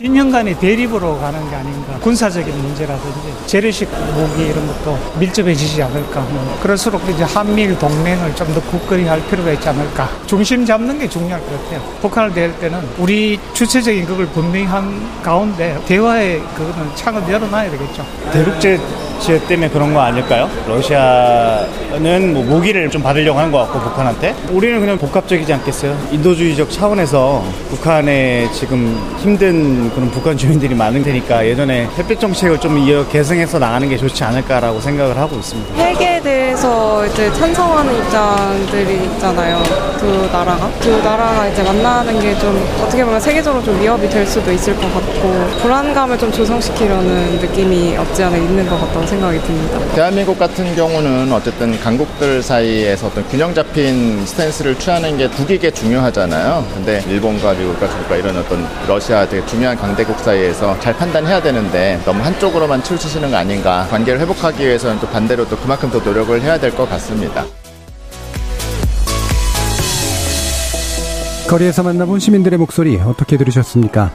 진영 간의 대립으로 가는 게 아닌가. 군사적인 문제라든지 재래식 무기 이런 것도 밀접해지지 않을까. 뭐 그럴수록 이제 한미일 동맹을 좀 더 굳건히 할 필요가 있지 않을까. 중심 잡는 게 중요할 것 같아요. 북한을 대할 때는 우리 주체적인 그걸 분명히 한 가운데 대화의 그거는 창을 열어놔야 되겠죠. 대륙제 제 때문에 그런 거 아닐까요? 러시아는 뭐 무기를 좀 받으려고 하는 것 같고 북한한테 우리는 그냥 복합적이지 않겠어요? 인도주의적 차원에서 북한에 지금 힘든 그런 북한 주민들이 많은 테니까 예전에 햇볕 정책을 좀 이어 개성해서 나가는 게 좋지 않을까라고 생각을 하고 있습니다. 핵에 대해서 이제 찬성하는 입장들이 있잖아요. 두 나라가 두 나라가 이제 만나는 게 좀 어떻게 보면 세계적으로 좀 위협이 될 수도 있을 것 같고 불안감을 좀 조성시키려는 느낌이 없지 않아 있는 것 같다고 생각이 듭니다. 대한민국 같은 경우는 어쨌든 강국들 사이에서 어떤 균형 잡힌 스탠스를 취하는 게 국익에 중요하잖아요. 근데 일본과 미국과 중국과 이런 어떤 러시아 되게 중요한 강대국 사이에서 잘 판단해야 되는데 너무 한쪽으로만 치우치시는 거 아닌가. 관계를 회복하기 위해서는 또 반대로 또 그만큼 더 노력을 해야 될 것 같습니다. 거리에서 만나본 시민들의 목소리 어떻게 들으셨습니까?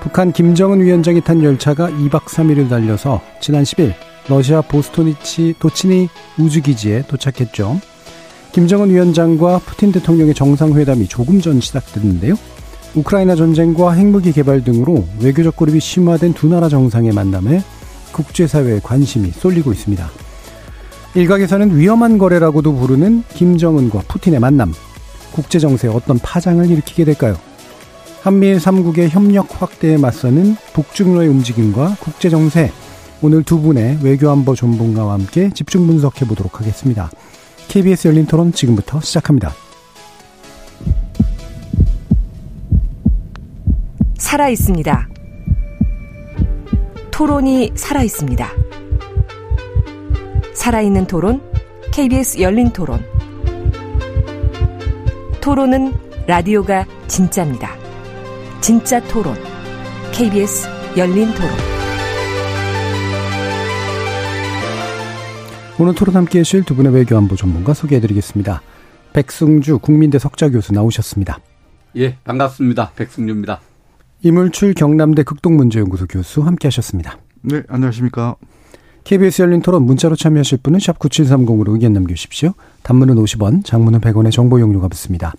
북한 김정은 위원장이 탄 열차가 2박 3일을 달려서 지난 10일 러시아 보스토니치 도치니 우주기지에 도착했죠. 김정은 위원장과 푸틴 대통령의 정상회담이 조금 전 시작됐는데요. 우크라이나 전쟁과 핵무기 개발 등으로 외교적 고립이 심화된 두 나라 정상의 만남에 국제사회의 관심이 쏠리고 있습니다. 일각에서는 위험한 거래라고도 부르는 김정은과 푸틴의 만남, 국제정세에 어떤 파장을 일으키게 될까요? 한미일 3국의 협력 확대에 맞서는 북중로의 움직임과 국제정세, 오늘 두 분의 외교안보 전문가와 함께 집중 분석해 보도록 하겠습니다. KBS 열린 토론 지금부터 시작합니다. 살아 있습니다. 토론이 살아 있습니다. 살아있는 토론, KBS 열린 토론. 토론은 라디오가 진짜입니다. 진짜 토론, KBS 열린 토론. 오늘 토론 함께 해주실 두 분의 외교안보 전문가 소개해드리겠습니다. 백승주 국민대 석좌 교수 나오셨습니다. 예, 반갑습니다. 백승주입니다. 이물출 경남대 극동문제연구소 교수 함께 하셨습니다. 네, 안녕하십니까. KBS 열린 토론 문자로 참여하실 분은 샵 9730으로 의견 남겨주십시오. 단문은 50원, 장문은 100원의 정보 용료가 붙습니다.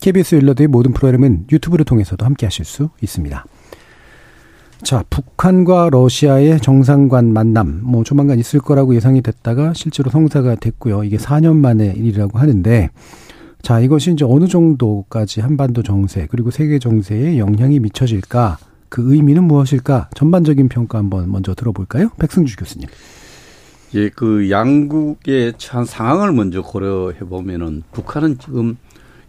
KBS 일러드의 모든 프로그램은 유튜브를 통해서도 함께 하실 수 있습니다. 자, 북한과 러시아의 정상관 만남, 뭐 조만간 있을 거라고 예상이 됐다가 실제로 성사가 됐고요. 이게 4년 만의 일이라고 하는데, 자, 이것이 이제 어느 정도까지 한반도 정세, 그리고 세계 정세에 영향이 미쳐질까? 그 의미는 무엇일까? 전반적인 평가 한번 먼저 들어볼까요? 백승주 교수님. 예, 그 양국의 처한 상황을 먼저 고려해 보면은 북한은 지금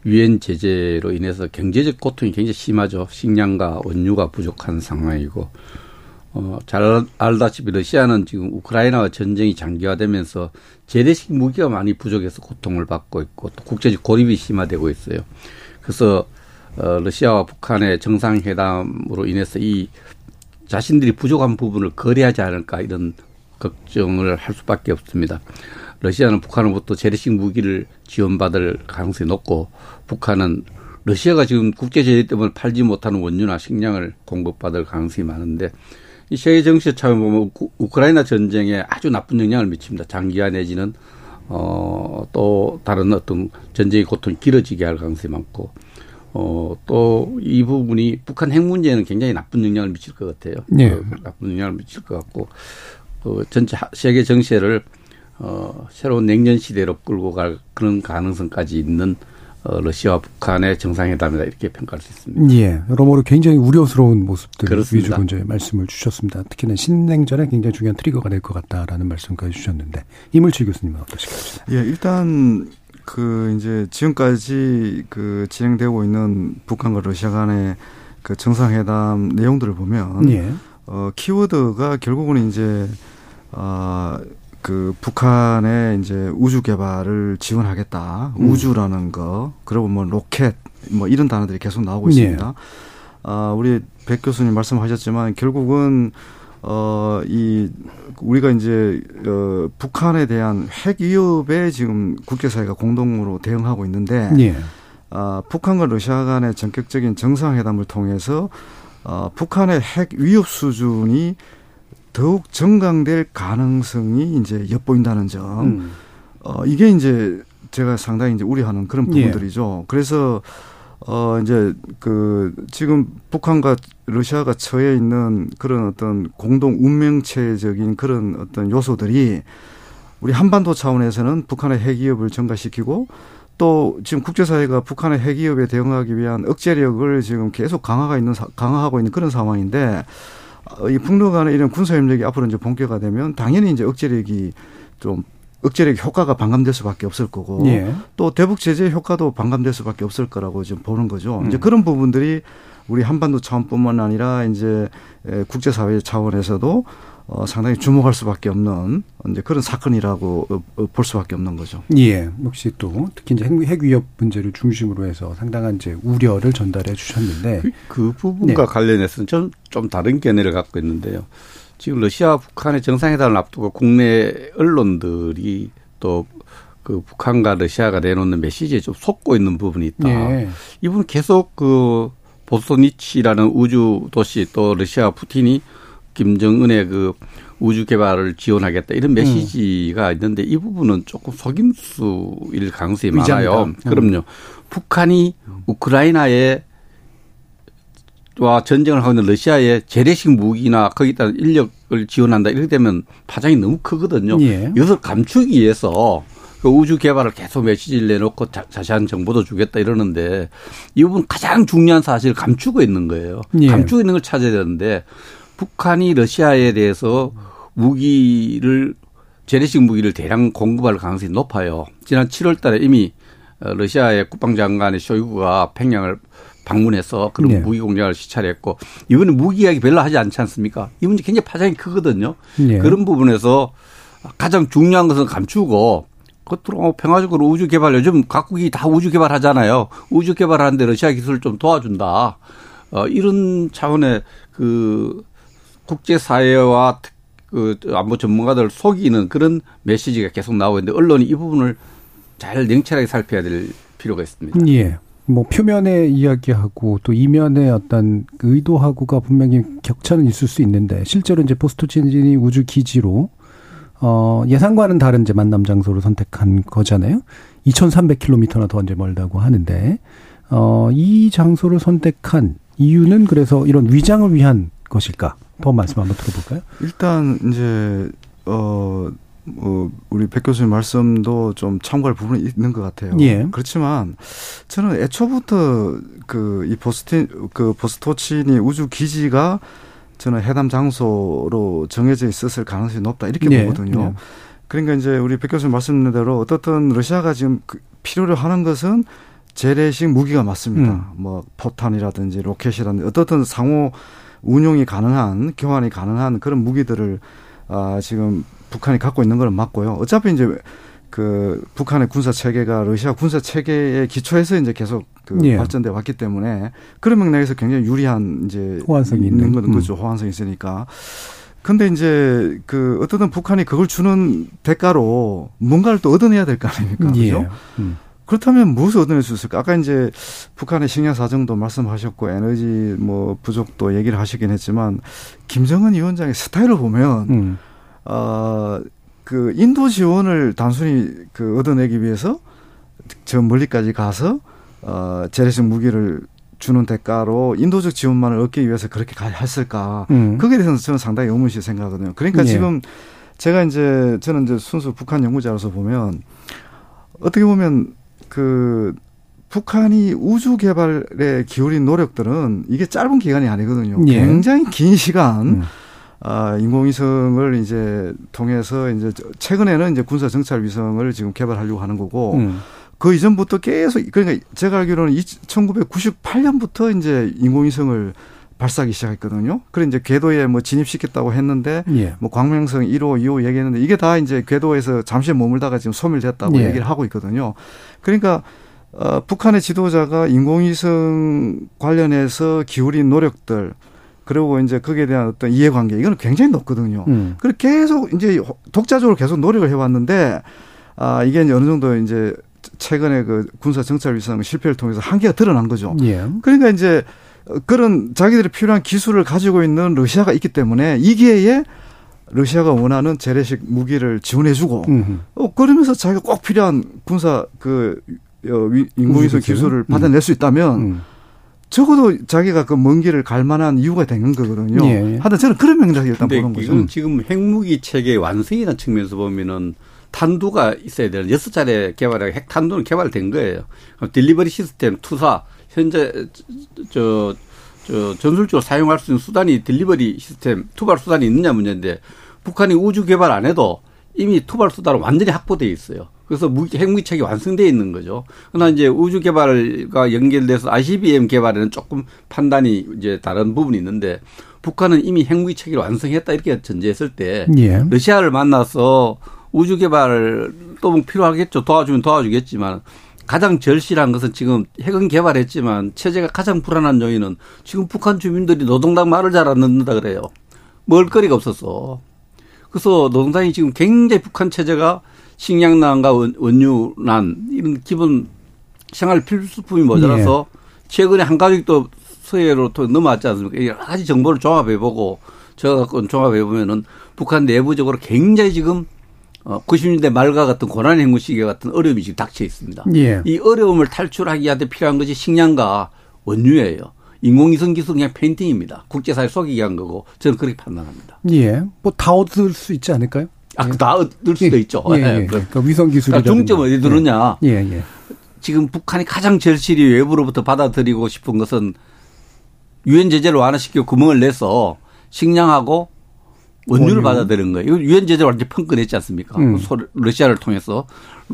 유엔 제재로 인해서 경제적 고통이 굉장히 심하죠. 식량과 원유가 부족한 상황이고, 어, 잘 알다시피 러시아는 지금 우크라이나와 전쟁이 장기화되면서 재래식 무기가 많이 부족해서 고통을 받고 있고 또 국제적 고립이 심화되고 있어요. 그래서 어, 러시아와 북한의 정상회담으로 인해서 이 자신들이 부족한 부분을 거래하지 않을까 이런 걱정을 할 수밖에 없습니다. 러시아는 북한으로부터 재래식 무기를 지원받을 가능성이 높고 북한은 러시아가 지금 국제 제재 때문에 팔지 못하는 원유나 식량을 공급받을 가능성이 많은데 이 세계 정세 차원 보면 우크라이나 전쟁에 아주 나쁜 영향을 미칩니다. 장기화 내지는 어 또 다른 어떤 전쟁의 고통이 길어지게 할 가능성이 많고 어 또 이 부분이 북한 핵 문제에는 굉장히 나쁜 영향을 미칠 것 같아요. 네. 어, 나쁜 영향을 미칠 것 같고 그 전체 세계 정세를 어 새로운 냉전 시대로 끌고 갈 그런 가능성까지 있는 어, 러시아와 북한의 정상회담이다 이렇게 평가할 수 있습니다. 예, 여러모로 굉장히 우려스러운 모습들 그렇습니다. 위주로 이제 말씀을 주셨습니다. 특히나 신냉전에 굉장히 중요한 트리거가 될 것 같다라는 말씀까지 주셨는데 이물칠 교수님은 어떠실까요? 예, 일단 그 이제 지금까지 그 진행되고 있는 북한과 러시아 간의 그 정상회담 내용들을 보면 예, 어 키워드가 결국은 이제 어, 그 북한의 이제 우주 개발을 지원하겠다. 음. 우주라는 거. 그리고 뭐 로켓 뭐 이런 단어들이 계속 나오고 예. 있습니다. 아, 우리 백 교수님 말씀하셨지만 결국은 어, 이, 우리가 이제, 어, 북한에 대한 핵 위협에 지금 국제사회가 공동으로 대응하고 있는데, 예. 어, 북한과 러시아 간의 전격적인 정상회담을 통해서, 어, 북한의 핵 위협 수준이 더욱 증강될 가능성이 이제 엿보인다는 점. 음. 어, 이게 이제 제가 상당히 이제 우려하는 그런 예. 부분들이죠. 그래서 어 이제 그 지금 북한과 러시아가 처해 있는 그런 어떤 공동 운명체적인 그런 어떤 요소들이 우리 한반도 차원에서는 북한의 핵위협을 증가시키고 또 지금 국제사회가 북한의 핵위협에 대응하기 위한 억제력을 지금 계속 강화가 있는 사- 강화하고 있는 그런 상황인데 어, 이 북러 간의 이런 군사협력이 앞으로 이제 본격화 되면 당연히 이제 억제력이 좀 억제력 효과가 반감될 수밖에 없을 거고 예. 또 대북 제재 효과도 반감될 수밖에 없을 거라고 지금 보는 거죠. 음. 이제 그런 부분들이 우리 한반도 차원뿐만 아니라 이제 에, 국제사회 차원에서도 어, 상당히 주목할 수밖에 없는 이제 그런 사건이라고 어, 어, 볼 수밖에 없는 거죠. 예. 역시 또 특히 이제 핵, 핵 위협 문제를 중심으로 해서 상당한 이제 우려를 전달해 주셨는데 그, 그 부분과 네. 관련해서는 좀, 좀 다른 견해를 갖고 있는데요. 지금 러시아 북한의 정상회담을 앞두고 국내 언론들이 또 그 북한과 러시아가 내놓는 메시지에 좀 속고 있는 부분이 있다. 예. 이분 계속 그 보스니치라는 우주 도시 또 러시아 푸틴이 김정은의 그 우주 개발을 지원하겠다 이런 메시지가 있는데 이 부분은 조금 속임수일 가능성이 위장이다. 많아요. 음. 그럼요. 북한이 우크라이나에 와 전쟁을 하고 있는 러시아의 재래식 무기나 거기다 인력을 지원한다 이렇게 되면 파장이 너무 크거든요. 예. 이것을 감추기 위해서 그 우주 개발을 계속 메시지를 내놓고 자, 자세한 정보도 주겠다 이러는데 이 부분 가장 중요한 사실을 감추고 있는 거예요. 예. 감추고 있는 걸 찾아야 되는데 북한이 러시아에 대해서 무기를 재래식 무기를 대량 공급할 가능성이 높아요. 지난 7월 달에 이미 어, 러시아의 국방장관의 쇼이구가 평양을 방문해서 그런 네. 무기 공장을 시찰했고 이번에 무기 이야기 별로 하지 않지 않습니까? 이 문제 굉장히 파장이 크거든요. 예. 그런 부분에서 가장 중요한 것은 감추고 겉으로 어, 평화적으로 우주 개발 요즘 각국이 다 우주 개발하잖아요. 우주 개발하는데 러시아 기술을 좀 도와준다. 어, 이런 차원의 그 국제사회와 특- 그 안보 전문가들 속이는 그런 메시지가 계속 나오고 있는데 언론이 이 부분을 잘 냉철하게 살펴야 될 필요가 있습니다. 예. 뭐 표면의 이야기하고 또 이면의 어떤 그 의도하고가 분명히 격차는 있을 수 있는데 실제로 이제 포스토친이 우주 기지로 어 예상과는 다른 이제 만남 장소를 선택한 거잖아요. 2,300km나 더 이제 멀다고 하는데 어이 장소를 선택한 이유는 그래서 이런 위장을 위한 것일까? 더 말씀 한번 들어볼까요? 일단 이제 어, 어 우리 백 교수님 말씀도 좀 참고할 부분이 있는 것 같아요. 예. 그렇지만 저는 애초부터 그 이 보스틴 그 보스토치니 우주 기지가 저는 회담 장소로 정해져 있었을 가능성이 높다 이렇게 예. 보거든요. 예. 그러니까 이제 우리 백 교수님 말씀대로 어떻든 러시아가 지금 그 필요로 하는 것은 재래식 무기가 맞습니다. 뭐 포탄이라든지 로켓이라든지 어떻든 상호 운용이 가능한 교환이 가능한 그런 무기들을 아 지금 북한이 갖고 있는 걸 맞고요. 어차피 이제 그 북한의 군사 체계가 러시아 군사 체계의 기초에서 이제 계속 그 예. 발전돼 왔기 때문에 그런 맥락에서 굉장히 유리한 이제 호환성이 있는. 건 거죠. 호환성이 있으니까. 근데 이제 그 어떻든 북한이 그걸 주는 대가로 뭔가를 또 얻어내야 될 거 아닙니까? 예. 그죠? 음. 그렇다면 무엇을 얻어낼 수 있을까? 아까 이제 북한의 식량 사정도 말씀하셨고 에너지 뭐 부족도 얘기를 하시긴 했지만 김정은 위원장의 스타일을 보면 음. 어그 인도 지원을 단순히 그 얻어내기 위해서 저 멀리까지 가서 어 재래식 무기를 주는 대가로 인도적 지원만을 얻기 위해서 그렇게 가- 했을까? 음. 거기에 대해서는 저는 상당히 의문시 생각하거든요. 그러니까 예. 지금 제가 이제 저는 이제 순수 북한 연구자로서 보면 어떻게 보면 그 북한이 우주 개발에 기울인 노력들은 이게 짧은 기간이 아니거든요. 예. 굉장히 긴 시간 음. 아, 인공위성을 이제 통해서 이제 저- 최근에는 이제 군사 정찰 위성을 지금 개발하려고 하는 거고 음. 그 이전부터 계속 그러니까 제가 알기로는 1998년부터 이제 인공위성을 발사하기 시작했거든요. 그래 이제 궤도에 뭐 진입시켰다고 했는데 예. 뭐 광명성 1호, 2호 얘기했는데 이게 다 이제 궤도에서 잠시 머물다가 지금 소멸됐다고 예. 얘기를 하고 있거든요. 그러니까 어, 북한의 지도자가 인공위성 관련해서 기울인 노력들 그리고 이제 거기에 대한 어떤 이해관계 이거는 굉장히 높거든요. 음. 그리고 계속 이제 독자적으로 계속 노력을 해왔는데 아 이게 이제 어느 정도 이제 최근에 그 군사 정찰 위성 실패를 통해서 한계가 드러난 거죠. 예. 그러니까 이제 그런 자기들이 필요한 기술을 가지고 있는 러시아가 있기 때문에 이 기회에 러시아가 원하는 재래식 무기를 지원해주고 음. 어, 그러면서 자기가 꼭 필요한 군사 그 어, 위- 인공위성 기술? 기술을 음. 받아낼 수 있다면 음. 적어도 자기가 그 먼 길을 갈 만한 이유가 되는 거거든요. 예, 예. 하여튼 저는 그런 맥락에 일단 보는 거죠. 이건 지금 핵무기 체계 완성이라는 측면에서 보면은 탄두가 있어야 되는 여섯 차례 개발하고 핵 탄두는 개발된 거예요. delivery 시스템 투사 현재 저, 저 전술적으로 사용할 수 있는 수단이 delivery 시스템 투발 수단이 있느냐 문제인데 북한이 우주 개발 안 해도 이미 투발 수단은 완전히 확보돼 있어요. 그래서 무기, 핵무기 체계 완성돼 있는 거죠. 그러나 이제 우주 개발과 연결돼서 ICBM 개발에는 조금 판단이 이제 다른 부분이 있는데 북한은 이미 핵무기 체계를 완성했다 이렇게 전제했을 때 예. 러시아를 만나서 우주 개발 또 필요하겠죠. 도와주면 도와주겠지만 가장 절실한 것은 지금 핵은 개발했지만 체제가 가장 불안한 요인은 지금 북한 주민들이 노동당 말을 잘 안 듣는다 그래요. 먹을거리가 없어서. 그래서 노동당이 지금 굉장히 북한 체제가 식량난과 원- 원유난 이런 기본 생활 필수품이 모자라서 최근에 한 가족도 서해로 또 넘어왔지 않습니까? 여러 가지 정보를 종합해보고 제가 갖고 종합해보면은 북한 내부적으로 굉장히 지금 어, 90년대 말과 같은 고난 행군 시기 같은 어려움이 지금 닥쳐 있습니다. 예. 이 어려움을 탈출하기 위해 필요한 것이 식량과 원유예요. 인공위성 기술은 그냥 feinting입니다. 국제사회 속이기 위한 거고 저는 그렇게 판단합니다. 예. 뭐 다 얻을 수 있지 않을까요? 아, 그다 얻을 수도 있죠. 예, 예. 예. 그 그러니까 위성 기술이 그러니까 중점 어디 두느냐. 예, 예. 지금 북한이 가장 절실히 외부로부터 받아들이고 싶은 것은 유엔 제재를 완화시키고 구멍을 내서 식량하고 원유를 원유. 받아들이는 거예요. 이거 유엔 제재를 완전히 펑크냈지 않습니까? 음. 소- 러시아를 통해서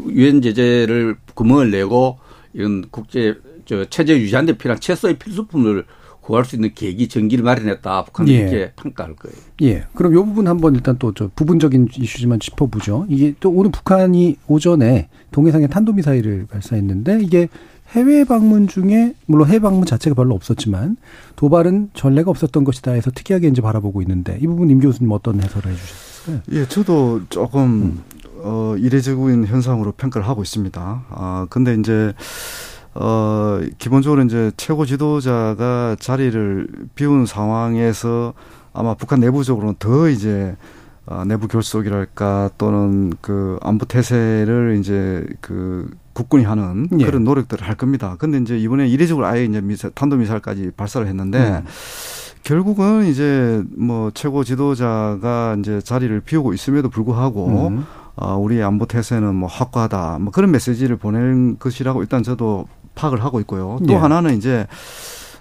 유엔 제재를 구멍을 내고 이런 국제 저 체제 유지하는 데 필요한 최소의 필수품을 구할 수 있는 계기 전기를 마련했다. 북한은 예. 이렇게 평가할 거예요. 예. 그럼 요 부분 한번 일단 또 저 부분적인 이슈지만 짚어보죠. 이게 또 오늘 북한이 오전에 동해상에 탄도미사일을 발사했는데 이게 해외 방문 중에 물론 해외 방문 자체가 별로 없었지만 도발은 전례가 없었던 것이다 해서 특이하게 이제 바라보고 있는데 이 부분 임 교수님 어떤 해설을 해주셨어요? 예, 저도 조금 어 이례적인 현상으로 평가를 하고 있습니다. 아 근데 이제 어 기본적으로 이제 최고 지도자가 자리를 비운 상황에서 아마 북한 내부적으로는 더 이제 어, 내부 결속이랄까 또는 그 안보 태세를 이제 그 국군이 하는 예. 그런 노력들을 할 겁니다. 근데 이제 이번에 이례적으로 아예 이제 미사 탄도미사일까지 발사를 했는데 음. 결국은 이제 뭐 최고 지도자가 이제 자리를 비우고 있음에도 불구하고 음. 어, 우리 안보 태세는 뭐 확고하다 뭐 그런 메시지를 보낸 것이라고 일단 저도 파악을 하고 있고요. 또 예. 하나는 이제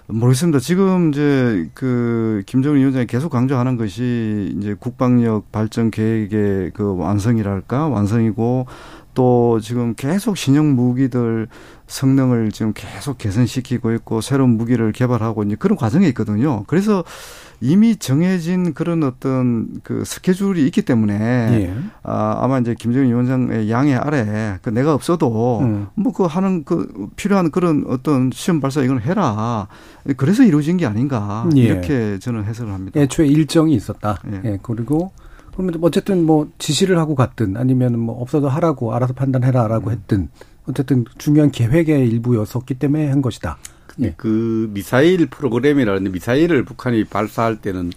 모르겠습니다. 지금 이제 그 김정은 위원장이 계속 강조하는 것이 이제 국방력 발전 계획의 그 완성이랄까 완성이고 또 지금 계속 신형 무기들 성능을 지금 계속 개선시키고 있고 새로운 무기를 개발하고 이제 그런 과정에 있거든요. 그래서 이미 정해진 그런 어떤 그 스케줄이 있기 때문에 예. 아, 아마 이제 김정은 위원장의 양해 아래 그 내가 없어도 음. 뭐그 하는 그 필요한 그런 어떤 시험 발사 이건 해라. 그래서 이루어진 게 아닌가 예. 이렇게 저는 해석을 합니다. 애초에 일정이 있었다. 예. 예. 그리고 그러면 어쨌든 뭐 지시를 하고 갔든 아니면 뭐 없어도 하라고 알아서 판단해라라고 음. 했든 어쨌든 중요한 계획의 일부였었기 때문에 한 것이다. 예. 그 미사일 프로그램이라는데 미사일을 북한이 발사할 때는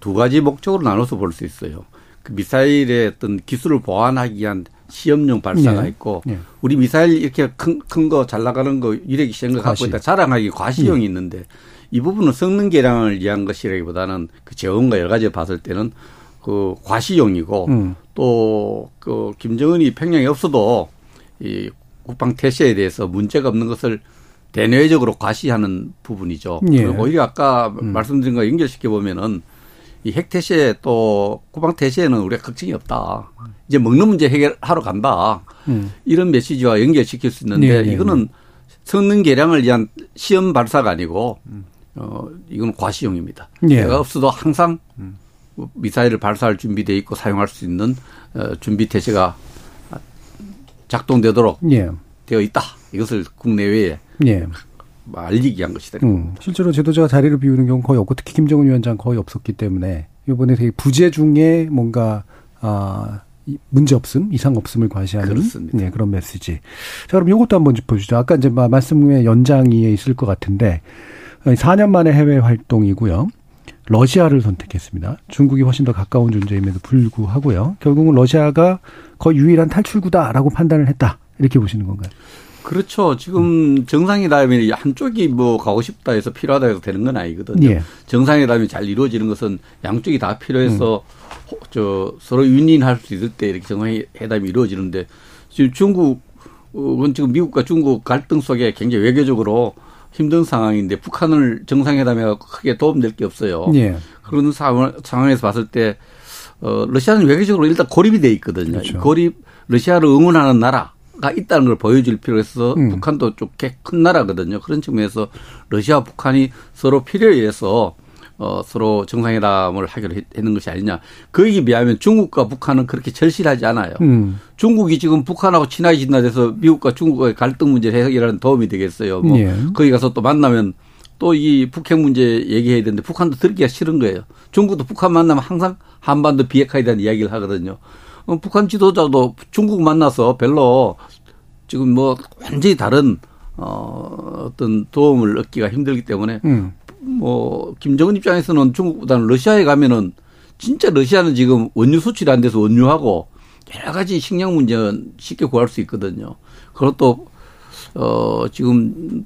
두 가지 목적으로 나눠서 볼 수 있어요. 그 미사일의 어떤 기술을 보완하기 위한 시험용 발사가 예. 있고 예. 우리 미사일 이렇게 큰 큰 거 잘 나가는 거 유력이 센거 갖고 과시. 예. 있다 자랑하기 과시용이 있는데 이 부분은 성능 개량을 위한 것이라기보다는 그 재원과 여러 가지 봤을 때는 그 과시용이고 음. 또그 김정은이 평양에 없어도 이 국방 태세에 대해서 문제가 없는 것을 대내적으로 과시하는 부분이죠. 예. 그리고 오히려 아까 음. 말씀드린 거 연결시켜 보면은 이 핵태세 또 국방 태세에는 우리가 걱정이 없다. 이제 먹는 문제 해결하러 간다. 음. 이런 메시지와 연결시킬 수 있는데 네, 네, 이거는 성능 개량을 위한 시험 발사가 아니고 어 이건 과시용입니다. 예. 내가 없어도 항상 미사일을 발사할 준비돼 있고 사용할 수 있는 어, 준비 태세가 작동되도록 예. 되어 있다. 이것을 국내외에 예. 알리기 위한 것이다. 음, 실제로 지도자가 자리를 비우는 경우 거의 없고 특히 김정은 위원장 거의 없었기 때문에 이번에 되게 부재 중에 뭔가 아 문제 없음, 이상 없음을 과시하는 그렇습니다. 네, 그런 메시지. 자, 그럼 이것도 한번 짚어주죠. 아까 이제 말씀의 연장이에 있을 것 같은데 4년 만에 해외 활동이고요. 러시아를 선택했습니다. 중국이 훨씬 더 가까운 존재임에도 불구하고요. 결국은 러시아가 거의 유일한 탈출구다라고 판단을 했다. 이렇게 보시는 건가요? 그렇죠. 지금 정상회담이 한쪽이 뭐 가고 싶다 해서 필요하다 해서 되는 건 아니거든요. 예. 정상회담이 잘 이루어지는 것은 양쪽이 다 필요해서 음. 저 서로 윈윈할 수 있을 때 이렇게 정상회담이 이루어지는데 지금 중국은 지금 미국과 중국 갈등 속에 굉장히 외교적으로 힘든 상황인데 북한을 정상회담에 크게 도움될 게 없어요. 예. 그런 상황, 상황에서 봤을 때 어, 러시아는 외교적으로 일단 고립이 돼 있거든요. 그렇죠. 고립 러시아를 응원하는 나라가 있다는 걸 보여줄 필요가 있어 음. 북한도 좀큰 나라거든요. 그런 측면에서 러시아와 북한이 서로 필요에 의해서 어, 서로 정상회담을 하기로 했 는 것이 아니냐. 거기에 비하면 중국과 북한은 그렇게 절실하지 않아요. 음. 중국이 지금 북한하고 친하게 지나돼서 미국과 중국의 갈등 문제를 해결하는 도움이 되겠어요. 뭐 예. 거기 가서 또 만나면 또 이 북핵 문제 얘기해야 되는데 북한도 듣기가 싫은 거예요. 중국도 북한 만나면 항상 한반도 비핵화에 대한 이야기를 하거든요. 어, 북한 지도자도 중국 만나서 별로 지금 뭐 완전히 다른 어, 어떤 도움을 얻기가 힘들기 때문에 음. 뭐 김정은 입장에서는 중국보다는 러시아에 가면은 진짜 러시아는 지금 원유 수출이 안 돼서 원유하고 여러 가지 식량 문제는 쉽게 구할 수 있거든요. 그리고 또, 어, 지금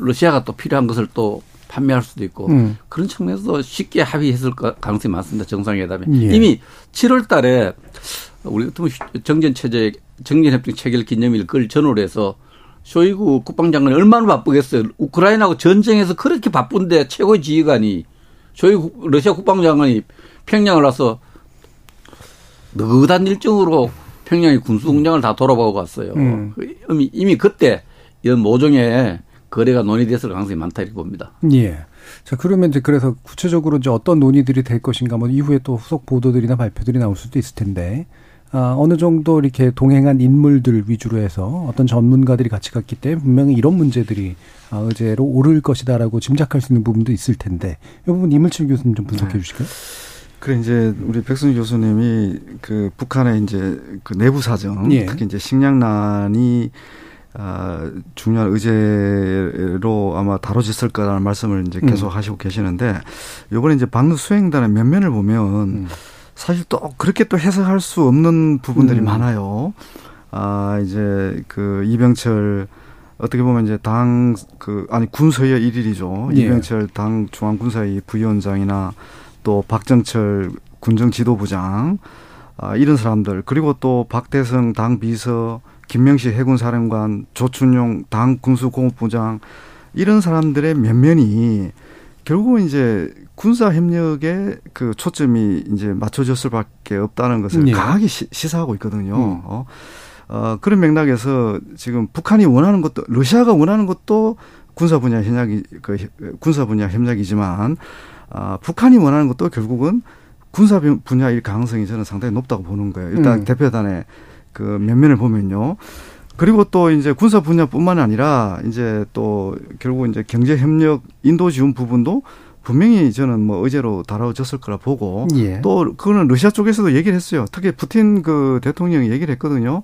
러시아가 또 필요한 것을 또 판매할 수도 있고 음. 그런 측면에서 쉽게 합의했을 가능성이 많습니다. 정상회담에. 예. 이미 7월 달에 우리 같으면 정전 체제, 정전 협정 체결 기념일 그걸 전후로 해서 쇼이구 국방장관이 얼마나 바쁘겠어요. 우크라이나하고 전쟁에서 그렇게 바쁜데 최고의 지휘관이 쇼이구 러시아 국방장관이 평양을 와서 느긋한 일정으로 평양의 군수공장을 다 돌아보고 갔어요. 음. 이미, 이미 그때 이런 모종의 거래가 논의됐을 가능성이 많다 이렇게 봅니다. 예. 자, 그러면 이제 그래서 구체적으로 이제 어떤 논의들이 될 것인가 뭐 이후에 또 후속 보도들이나 발표들이 나올 수도 있을 텐데 아, 어느 정도 이렇게 동행한 인물들 위주로 해서 어떤 전문가들이 같이 갔기 때문에 분명히 이런 문제들이 아, 의제로 오를 것이다라고 짐작할 수 있는 부분도 있을 텐데 이 부분 이물칠 교수님 좀 분석해 네. 주실까요? 그래 이제 우리 백승희 교수님이 그 북한의 이제 그 내부 사정, 예. 특히 이제 식량난이 아, 중요한 의제로 아마 다뤄졌을 거라는 말씀을 이제 계속 음. 하시고 계시는데 요번에 이제 방류 수행단의 면면을 보면 음. 사실 또 그렇게 또 해석할 수 없는 부분들이 음. 많아요. 아, 이제 그 이병철 어떻게 보면 이제 당 그 아니 군서의 일일이죠. 예. 이병철 당 중앙군사위 부위원장이나 또 박정철 군정 지도부장 아, 이런 사람들 그리고 또 박대성 당 비서 김명식 해군사령관 조춘용 당 군수공업부장 이런 사람들의 면면이 결국은 이제 군사 협력에 그 초점이 이제 맞춰졌을 수밖에 없다는 것을 예. 강하게 시, 시사하고 있거든요. 음. 어, 어, 그런 맥락에서 지금 북한이 원하는 것도 러시아가 원하는 것도 군사 분야 협력이 그 군사 분야 협력이지만 아, 북한이 원하는 것도 결국은 군사 분야일 가능성이 저는 상당히 높다고 보는 거예요. 일단 음. 대표단의 그 면면을 보면요. 그리고 또 이제 군사 분야뿐만 아니라 이제 또 결국 이제 경제 협력 인도 지원 부분도 분명히 저는 뭐 의제로 다뤄졌을 거라 보고 예. 또 그거는 러시아 쪽에서도 얘기를 했어요. 특히 푸틴 그 대통령이 얘기를 했거든요.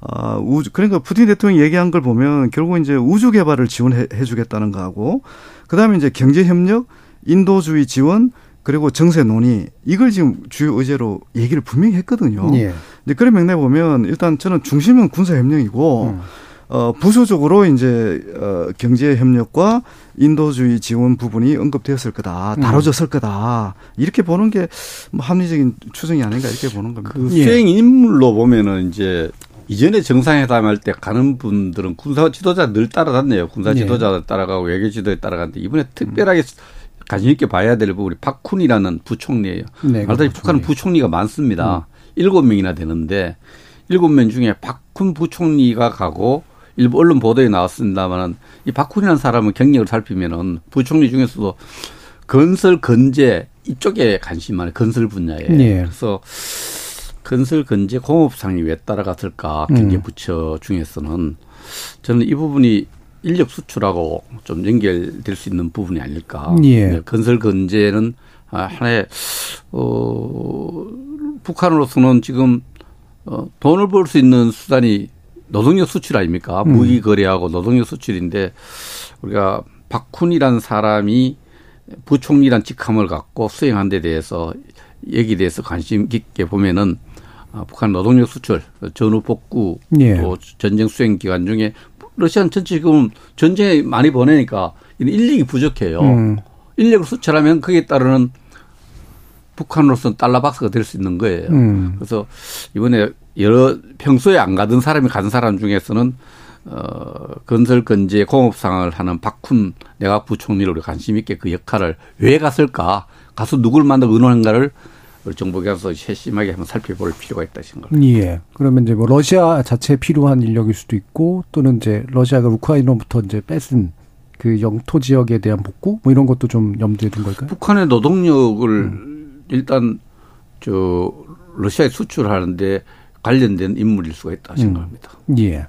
아, 우주, 그러니까 푸틴 대통령이 얘기한 걸 보면 결국 이제 우주 개발을 지원해 주겠다는 거하고 그 다음에 이제 경제 협력, 인도주의 지원, 그리고 정세 논의 이걸 지금 주요 의제로 얘기를 분명히 했거든요. 예. 근데 그런 맥락 보면 일단 저는 중심은 군사 협력이고 음. 어 부수적으로 이제 어 경제 협력과 인도주의 지원 부분이 언급되었을 거다. 다뤄졌을 거다. 이렇게 보는 게 뭐 합리적인 추정이 아닌가 이렇게 보는 겁니다. 그 예. 수행 인물로 보면은 이제 이전에 정상회담 할 때 가는 분들은 군사 지도자 늘 따라갔네요. 군사 예. 지도자 따라가고 외교 지도에 따라갔는데 이번에 특별하게 관심 있게 봐야 될 부분이 박훈이라는 부총리예요. 네, 알다시피 그 북한은 부총리가 많습니다. 일곱 명이나 되는데 일곱 명 중에 박훈 부총리가 가고 일부 언론 보도에 나왔습니다만은 이 박훈이라는 사람은 경력을 살피면은 부총리 중에서도 건설 건재 이쪽에 관심이 많아요. 건설 분야에. 예. 그래서 건설 건재 공업상이 왜 따라갔을까 음. 경제부처 중에서는 저는 이 부분이 인력 수출하고 좀 연결될 수 있는 부분이 아닐까. 예. 네, 건설 건재는 아, 하나의 어 북한으로서는 지금 어 돈을 벌 수 있는 수단이 노동력 수출 아닙니까? 음. 무기 거래하고 노동력 수출인데 우리가 박훈이라는 사람이 부총리란 직함을 갖고 수행한 데 대해서 얘기에 대해서 관심 깊게 보면은 아, 북한 노동력 수출, 전후 복구, 예. 또 전쟁 수행 기간 중에 러시아는 전체 지금 전쟁에 많이 보내니까 인력이 부족해요. 음. 인력을 수출하면 거기에 따르는 북한으로서는 달러박스가 될 수 있는 거예요. 음. 그래서 이번에 여러 평소에 안 가던 사람이 간 사람 중에서는 어 건설 건재 공업 상을 하는 박훈 내각 부총리를 우리 관심 있게 그 역할을 왜 갔을까? 가서 누굴 만나 의논한가를 우리 정부에서 세심하게 한번 살펴볼 필요가 있다 생각합니다. 예. 그러면 이제 뭐 러시아 자체에 필요한 인력일 수도 있고 또는 이제 러시아가 우크라이나로부터 이제 뺏은 그 영토 지역에 대한 복구 뭐 이런 것도 좀 염두에 둔 걸까요? 북한의 노동력을 일단 저 러시아에 수출하는데 관련된 인물일 수가 있다 생각합니다. 예.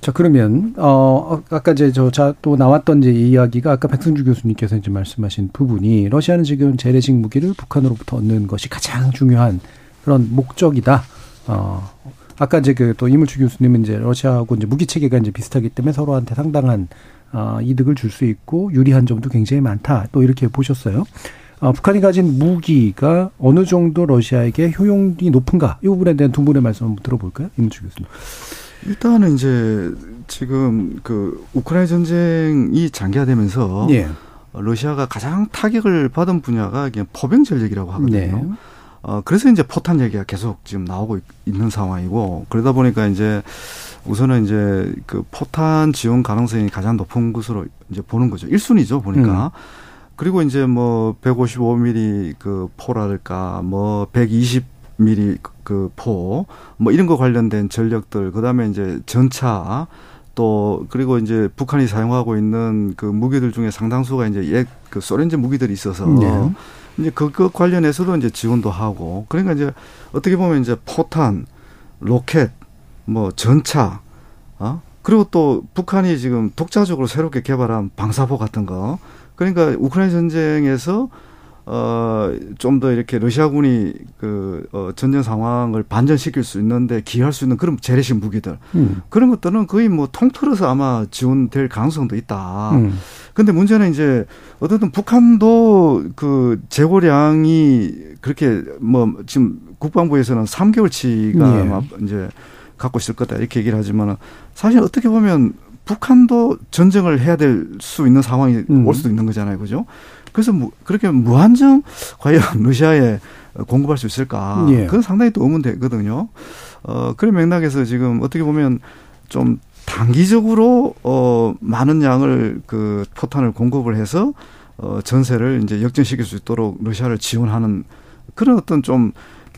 자 그러면 어 아까 이제 저또 나왔던 이제 이야기가 아까 백승주 교수님께서 이제 말씀하신 부분이 러시아는 지금 재래식 무기를 북한으로부터 얻는 것이 가장 중요한 그런 목적이다. 어 아까 이제 그 또 이물주 교수님은 이제 러시아하고 이제 무기 체계가 이제 비슷하기 때문에 서로한테 상당한 어, 이득을 줄 수 있고 유리한 점도 굉장히 많다. 또 이렇게 보셨어요. 어, 북한이 가진 무기가 어느 정도 러시아에게 효용이 높은가? 이 부분에 대한 두 분의 말씀 한번 들어볼까요? 이문주 교수님. 일단은 이제 지금 그 우크라이나 전쟁이 장기화되면서 예. 러시아가 가장 타격을 받은 분야가 그냥 포병 전력이라고 하거든요. 네. 어, 그래서 이제 포탄 얘기가 계속 지금 나오고 있- 있는 상황이고, 그러다 보니까 이제 우선은 이제 그 포탄 지원 가능성이 가장 높은 것으로 이제 보는 거죠. 1순위죠, 보니까. 그리고 이제 뭐 155mm 그 포랄까, 뭐 120mm 그 포, 뭐 이런 거 관련된 전력들, 그 다음에 이제 전차, 또 그리고 이제 북한이 사용하고 있는 그 무기들 중에 상당수가 이제 옛그 소련제 무기들이 있어서 네. 이제 그것 관련해서도 이제 지원도 하고. 그러니까 이제 어떻게 보면 이제 포탄, 로켓, 뭐 전차, 어? 그리고 또 북한이 지금 독자적으로 새롭게 개발한 방사포 같은 거 그러니까 우크라이나 전쟁에서 어좀 더 이렇게 러시아군이 그 어, 전쟁 상황을 반전시킬 수 있는데 기여할 수 있는 그런 재래식 무기들 음. 그런 것들은 거의 뭐 통틀어서 아마 지원될 가능성도 있다. 음. 근데 문제는 이제 어쨌든 북한도 그 재고량이 그렇게 뭐 지금 국방부에서는 3개월치가 예. 이제 갖고 있을 거다 이렇게 얘기를 하지만은 사실 어떻게 보면 북한도 전쟁을 해야 될 수 있는 상황이 음. 올 수도 있는 거잖아요. 그죠? 그래서 무, 그렇게 무한정 과연 러시아에 공급할 수 있을까? 예. 그건 상당히 또 의문되거든요. 어, 그런 맥락에서 지금 어떻게 보면 좀 단기적으로 어 많은 양을 그 포탄을 공급을 해서 어 전세를 이제 역전시킬 수 있도록 러시아를 지원하는 그런 어떤 좀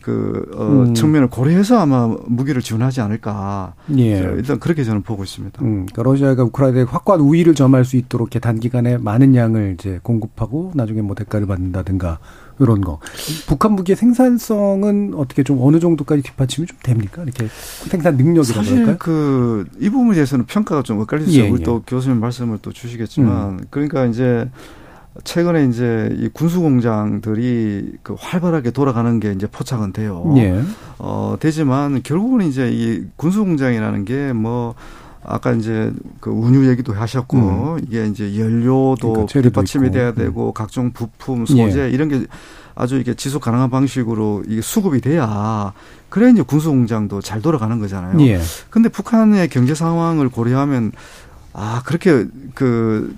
그, 어, 음. 측면을 고려해서 아마 무기를 지원하지 않을까. 예. 자, 일단 그렇게 저는 보고 있습니다. 음, 그러니까 러시아가 우크라이나에 확고한 우위를 점할 수 있도록 이렇게 단기간에 많은 양을 이제 공급하고 나중에 뭐 대가를 받는다든가 이런 거. 북한 무기의 생산성은 어떻게 좀 어느 정도까지 뒷받침이 좀 됩니까? 이렇게 생산 능력이라고 사실 할까요? 그이 부분에 대해서는 평가가 좀 엇갈리죠. 예, 우리 예. 또 교수님 말씀을 또 주시겠지만 그러니까 이제 최근에 이제 이 군수 공장들이 그 활발하게 돌아가는 게 이제 포착은 돼요. 예. 어, 되지만 결국은 이제 이 군수 공장이라는 게뭐 아까 이제 그 운유 얘기도 하셨고 이게 이제 연료도 음. 그러니까 뒷받침이 있고. 돼야 음. 되고 각종 부품, 소재 이런 게 아주 이게 지속 가능한 방식으로 이게 수급이 돼야 그래야 이제 군수 공장도 잘 돌아가는 거잖아요. 예. 근데 북한의 경제 상황을 고려하면 아 그렇게 그,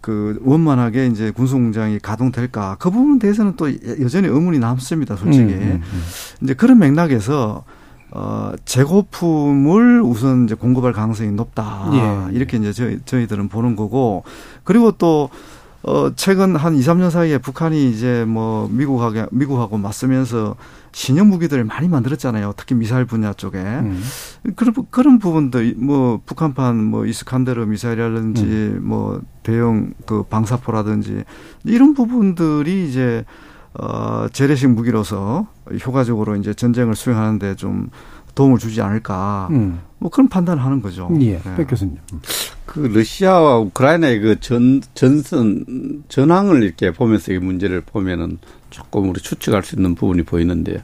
그 원만하게 이제 군수공장이 가동될까 그 부분에 대해서는 또 여전히 의문이 남습니다 솔직히 음, 음, 음. 이제 그런 맥락에서 어 재고품을 우선 이제 공급할 가능성이 높다 예. 이렇게 이제 저희 저희들은 보는 거고 그리고 또 어, 최근 한 2, 3년 사이에 북한이 이제 뭐 미국하고, 미국하고 맞서면서 신형 무기들을 많이 만들었잖아요. 특히 미사일 분야 쪽에. 음. 그런, 그런 부분들, 뭐, 북한판 뭐 이스칸데르 미사일이라든지 음. 뭐 대형 그 방사포라든지 이런 부분들이 이제 어, 재래식 무기로서 효과적으로 이제 전쟁을 수행하는데 좀 도움을 주지 않을까. 음. 뭐 그런 판단을 하는 거죠. 예. 네. 백 교수님. 그그 러시아와 우크라이나의 그 전, 전선, 전황을 이렇게 보면서 이 문제를 보면은 조금 우리 추측할 수 있는 부분이 보이는데요.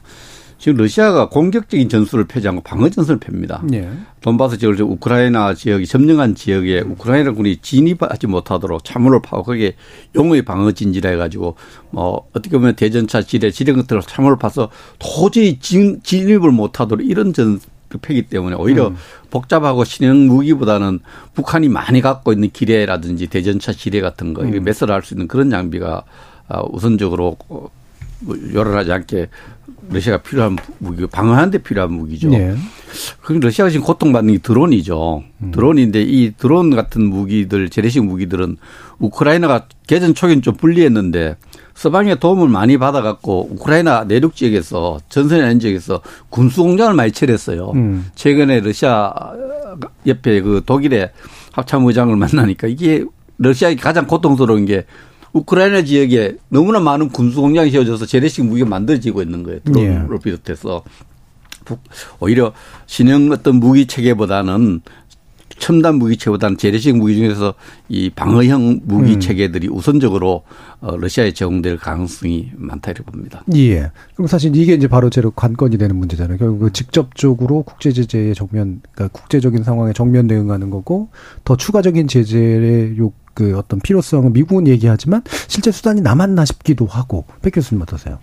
지금 러시아가 공격적인 전술을 펴지 않고 방어 전술을 펴니다. 예. 돈바스 지역을 우크라이나 지역이 점령한 지역에 우크라이나 군이 진입하지 못하도록 참호를 파고 거기에 용의 방어 진지라 해가지고 뭐 어떻게 보면 대전차 지뢰 지뢰 같은 걸 참호를 파서 도저히 진, 진입을 못하도록 이런 전 패기 때문에 오히려 음. 복잡하고 신형 무기보다는 북한이 많이 갖고 있는 기뢰라든지 대전차 지뢰 같은 거 음. 매설을 할 수 있는 그런 장비가 아, 우선적으로 요란하지 않게 러시아가 필요한 무기, 방어하는 데 필요한 무기죠. 네. 그럼 러시아가 지금 고통받는 게 드론이죠. 음. 드론인데 이 드론 같은 무기들, 재래식 무기들은 우크라이나가 개전 초기는 좀 불리했는데 서방의 도움을 많이 받아갖고 우크라이나 내륙 지역에서 전선이 아닌 지역에서 군수 공장을 많이 철했어요. 음. 최근에 러시아 옆에 그 독일의 합참의장을 만나니까 이게 러시아의 가장 고통스러운 게 우크라이나 지역에 너무나 많은 군수 공장이 세워져서 재래식 무기가 만들어지고 있는 거예요. 드론을 예. 비롯해서. 오히려 신형 어떤 무기 체계보다는 첨단 무기 체보다는 재래식 무기 중에서 이 방어형 무기 음. 체계들이 우선적으로 어, 러시아에 제공될 가능성이 많다 이렇게 봅니다. 예. 그럼 사실 이게 이제 바로 제로 관건이 되는 문제잖아요. 결국 그 직접적으로 국제 제재에 정면, 그러니까 국제적인 상황에 정면 대응하는 거고 더 추가적인 제재의 요 그 어떤 필요성은 미국은 얘기하지만 실제 수단이 남았나 싶기도 하고 백 교수님 어떠세요?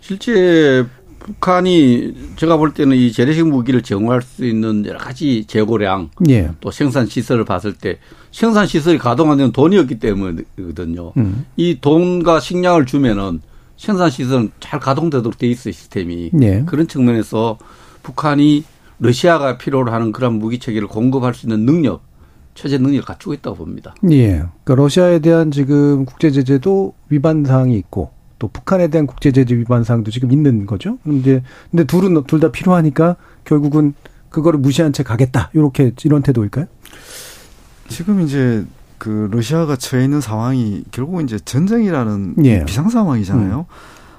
실제 북한이 제가 볼 때는 이 재래식 무기를 제공할 수 있는 여러 가지 재고량 예. 또 생산 시설을 봤을 때 생산 시설이 가동하는 돈이 없기 때문이거든요. 음. 이 돈과 식량을 주면은 생산 시설은 잘 가동되도록 돼 있어요 시스템이 예. 그런 측면에서 북한이 러시아가 필요로 하는 그런 무기 체계를 공급할 수 있는 능력 최재 능력을 갖추고 있다고 봅니다. 예. 그러니까 러시아에 대한 지금 국제 제재도 위반 사항이 있고 또 북한에 대한 국제 제재 위반 사항도 지금 있는 거죠. 근데 근데 둘은 둘 다 필요하니까 결국은 그거를 무시한 채 가겠다. 이렇게 이런 태도일까요? 지금 이제 그 러시아가 처해 있는 상황이 결국 이제 전쟁이라는 예. 비상 상황이잖아요. 음.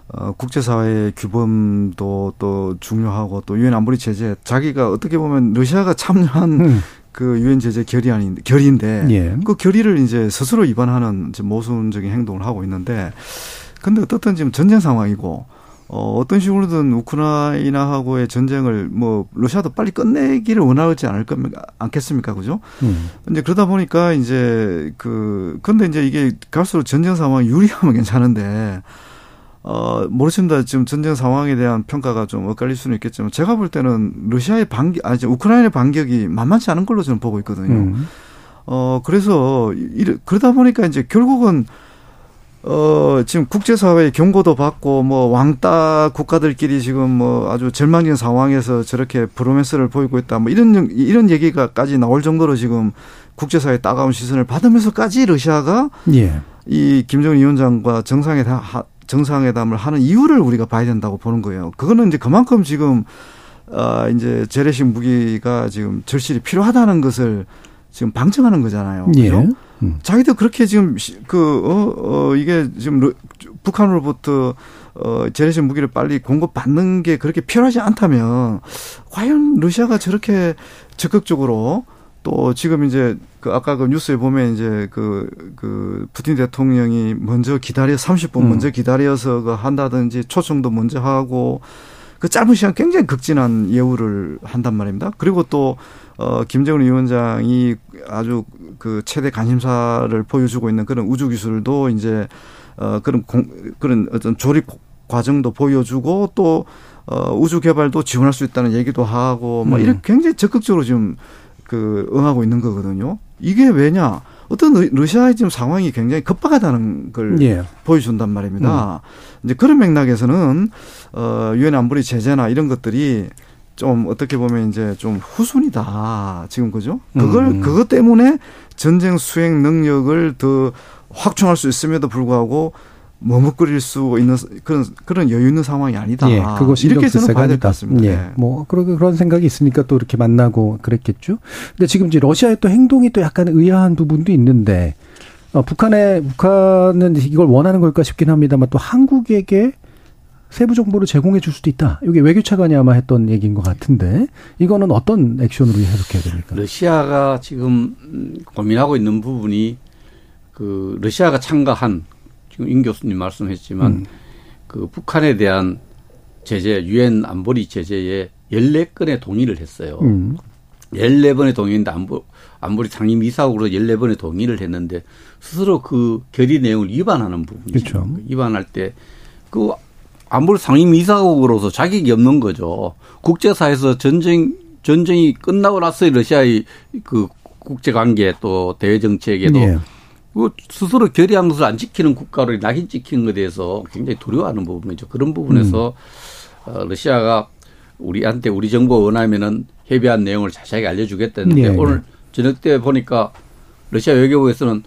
어, 국제사회의 규범도 또 중요하고 또 유엔 안보리 제재 자기가 어떻게 보면 러시아가 참여한 음. 그 유엔 제재 결의안인데 결의인데 예. 그 결의를 이제 스스로 위반하는 모순적인 행동을 하고 있는데 근데 어떻든 지금 전쟁 상황이고 어, 어떤 식으로든 우크라이나하고의 전쟁을 뭐 러시아도 빨리 끝내기를 원하지 않을 겁니까 않겠습니까 그죠? 음. 이제 그러다 보니까 이제 그 근데 이제 이게 갈수록 전쟁 상황이 유리하면 괜찮은데 어 모르겠습니다. 지금 전쟁 상황에 대한 평가가 좀 엇갈릴 수는 있겠지만 제가 볼 때는 러시아의 반격 아니 우크라이나의 반격이 만만치 않은 걸로 저는 보고 있거든요. 음. 어 그래서 이래 그러다 보니까 이제 결국은 어, 지금 국제사회의 경고도 받고, 뭐, 왕따 국가들끼리 지금 뭐 아주 절망적인 상황에서 저렇게 브로맨스를 보이고 있다. 뭐 이런, 이런 얘기가까지 나올 정도로 지금 국제사회의 따가운 시선을 받으면서까지 러시아가 예. 이 김정은 위원장과 정상회담, 정상회담을 하는 이유를 우리가 봐야 된다고 보는 거예요. 그거는 이제 그만큼 지금, 아, 이제 재래식 무기가 지금 절실히 필요하다는 것을 지금 방증하는 거잖아요. 예. 그죠? 음. 자기도 그렇게 지금 그, 어, 어, 이게 지금 북한으로부터 어, 재래식 무기를 빨리 공급받는 게 그렇게 필요하지 않다면 과연 러시아가 저렇게 적극적으로 또 지금 이제 그 아까 그 뉴스에 보면 이제 그, 그 푸틴 대통령이 먼저 기다려 30분 음. 먼저 기다려서 그 한다든지 초청도 먼저 하고 그 짧은 시간 굉장히 극진한 예우를 한단 말입니다. 그리고 또 어, 김정은 위원장이 아주 그 최대 관심사를 보여주고 있는 그런 우주 기술도 이제 어, 그런 공, 그런 어떤 조립 과정도 보여주고 또 어, 우주 개발도 지원할 수 있다는 얘기도 하고 뭐 음. 이렇게 굉장히 적극적으로 지금 그 응하고 있는 거거든요. 이게 왜냐? 어떤 러시아의 지금 상황이 굉장히 급박하다는 걸 예. 보여준단 말입니다. 음. 이제 그런 맥락에서는 어 유엔 안보리 제재나 이런 것들이 좀 어떻게 보면 이제 좀 후순이다. 지금 그죠? 그걸 음. 그것 때문에 전쟁 수행 능력을 더 확충할 수 있음에도 불구하고 머뭇거릴 수 있는 그런 그런 여유 있는 상황이 아니다. 예, 그거 이렇게 저는 봐야 될 것 같습니다. 예, 네. 뭐 그런 그런 생각이 있으니까 또 이렇게 만나고 그랬겠죠. 근데 지금 이제 러시아의 또 행동이 또 약간 의아한 부분도 있는데 어, 북한의 북한은 이걸 원하는 걸까 싶긴 합니다만 또 한국에게 세부 정보를 제공해 줄 수도 있다. 이게 외교차관이 아마 했던 얘기인 것 같은데 이거는 어떤 액션으로 해석해야 됩니까? 러시아가 지금 고민하고 있는 부분이 그 러시아가 참가한 지금 임 교수님 말씀했지만 음. 그 북한에 대한 제재 유엔 안보리 제재에 14건의 동의를 했어요. 음. 14번의 동의인데 안보 안보리 상임 이사국으로 14번의 동의를 했는데 스스로 그 결의 내용을 위반하는 부분이죠. 그렇죠. 위반할 때그 안보리 상임이사국으로서 자격이 없는 거죠. 국제사에서 전쟁 전쟁이 끝나고 나서 러시아의 그 국제 관계 또 대외 정책에도 네. 그 스스로 결의한 것을 안 지키는 국가로 낙인 찍히는 것에 대해서 굉장히 두려워하는 부분이죠. 그런 부분에서 음. 어, 러시아가 우리한테 우리 정부가 원하면은 협의한 내용을 자세하게 알려주겠다는데 네, 오늘 저녁 때 보니까 러시아 외교부에서는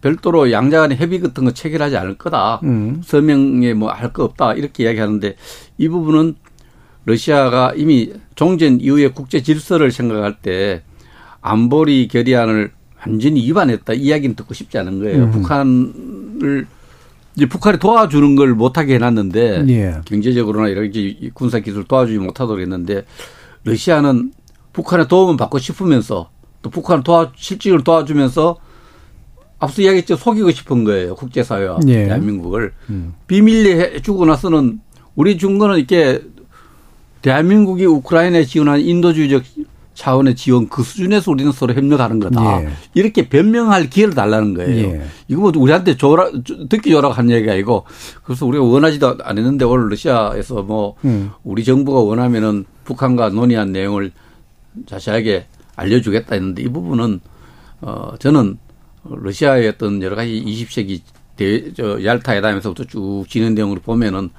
별도로 양자 간의 협의 같은 거 체결하지 않을 거다. 음. 서명에 뭐 할 거 없다. 이렇게 이야기하는데 이 부분은 러시아가 이미 종전 이후의 국제 질서를 생각할 때 안보리 결의안을 완전히 위반했다. 이야기는 듣고 싶지 않은 거예요. 음. 북한을 이제 북한이 도와주는 걸 못하게 해놨는데 예. 경제적으로나 이렇게 군사 기술 도와주지 못하도록 했는데 러시아는 북한의 도움을 받고 싶으면서 또 북한을 도와 실질을 도와주면서 앞서 이야기했죠 속이고 싶은 거예요 국제사회와 예. 대한민국을 음. 비밀리 해주고 나서는 우리 준 거는 이렇게 대한민국이 우크라이나에 지원한 인도주의적 차원의 지원 그 수준에서 우리는 서로 협력하는 거다. 예. 이렇게 변명할 기회를 달라는 거예요. 예. 이거 뭐 우리한테 조라, 듣기 조락한 얘기가 아니고 그래서 우리가 원하지도 않았는데 오늘 러시아에서 뭐 음. 우리 정부가 원하면은 북한과 논의한 내용을 자세하게 알려주겠다 했는데 이 부분은 어 저는 러시아의 어떤 여러 가지 20세기 대, 저 얄타 회담에서부터 쭉 진행되는 걸 보면은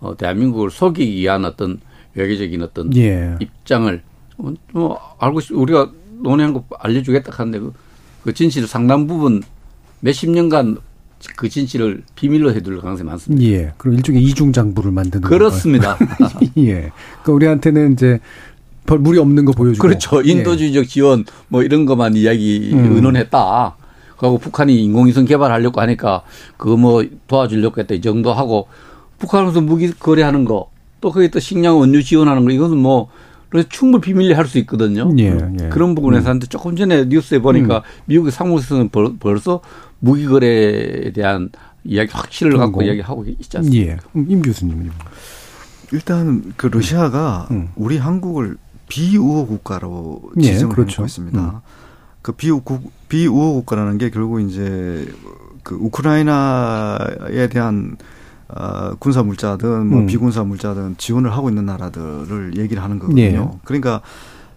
어 대한민국을 속이기 위한 어떤 외교적인 어떤 예. 입장을 뭐 알고 싶 우리가 논의한 거 알려주겠다 하는데 그, 그 진실 상당 부분 몇십 년간 그 진실을 비밀로 해둘 가능성이 많습니다. 예. 그럼 일종의 이중 장부를 만드는 그렇습니다. 예. 그러니까 우리한테는 이제 별 무리 없는 거 보여주고 그렇죠. 예. 인도주의적 예. 지원 뭐 이런 것만 이야기 음. 의논했다. 그리고 북한이 인공위성 개발하려고 하니까 그거 뭐 도와주려고 했다 이 정도 하고 북한으로서 무기 거래하는 거 또 거기 또 식량 원유 지원하는 거 이것은 뭐 그래서 충분히 비밀리 할 수 있거든요. 예, 예. 그런 부분에서 음. 조금 전에 뉴스에 보니까 음. 미국의 상무부에서는 벌써 무기 거래에 대한 이야기 확실을 갖고 이야기하고 있지 않습니까? 예. 임 교수님. 일단 그 러시아가 음. 우리 한국을 비우호 국가로 예, 지정을 그렇죠. 하고 있습니다. 음. 그 비우호, 비우호 국가라는 게 결국 이제 그 우크라이나에 대한 어, 군사 물자든 뭐 음. 비군사 물자든 지원을 하고 있는 나라들을 얘기를 하는 거거든요. 예. 그러니까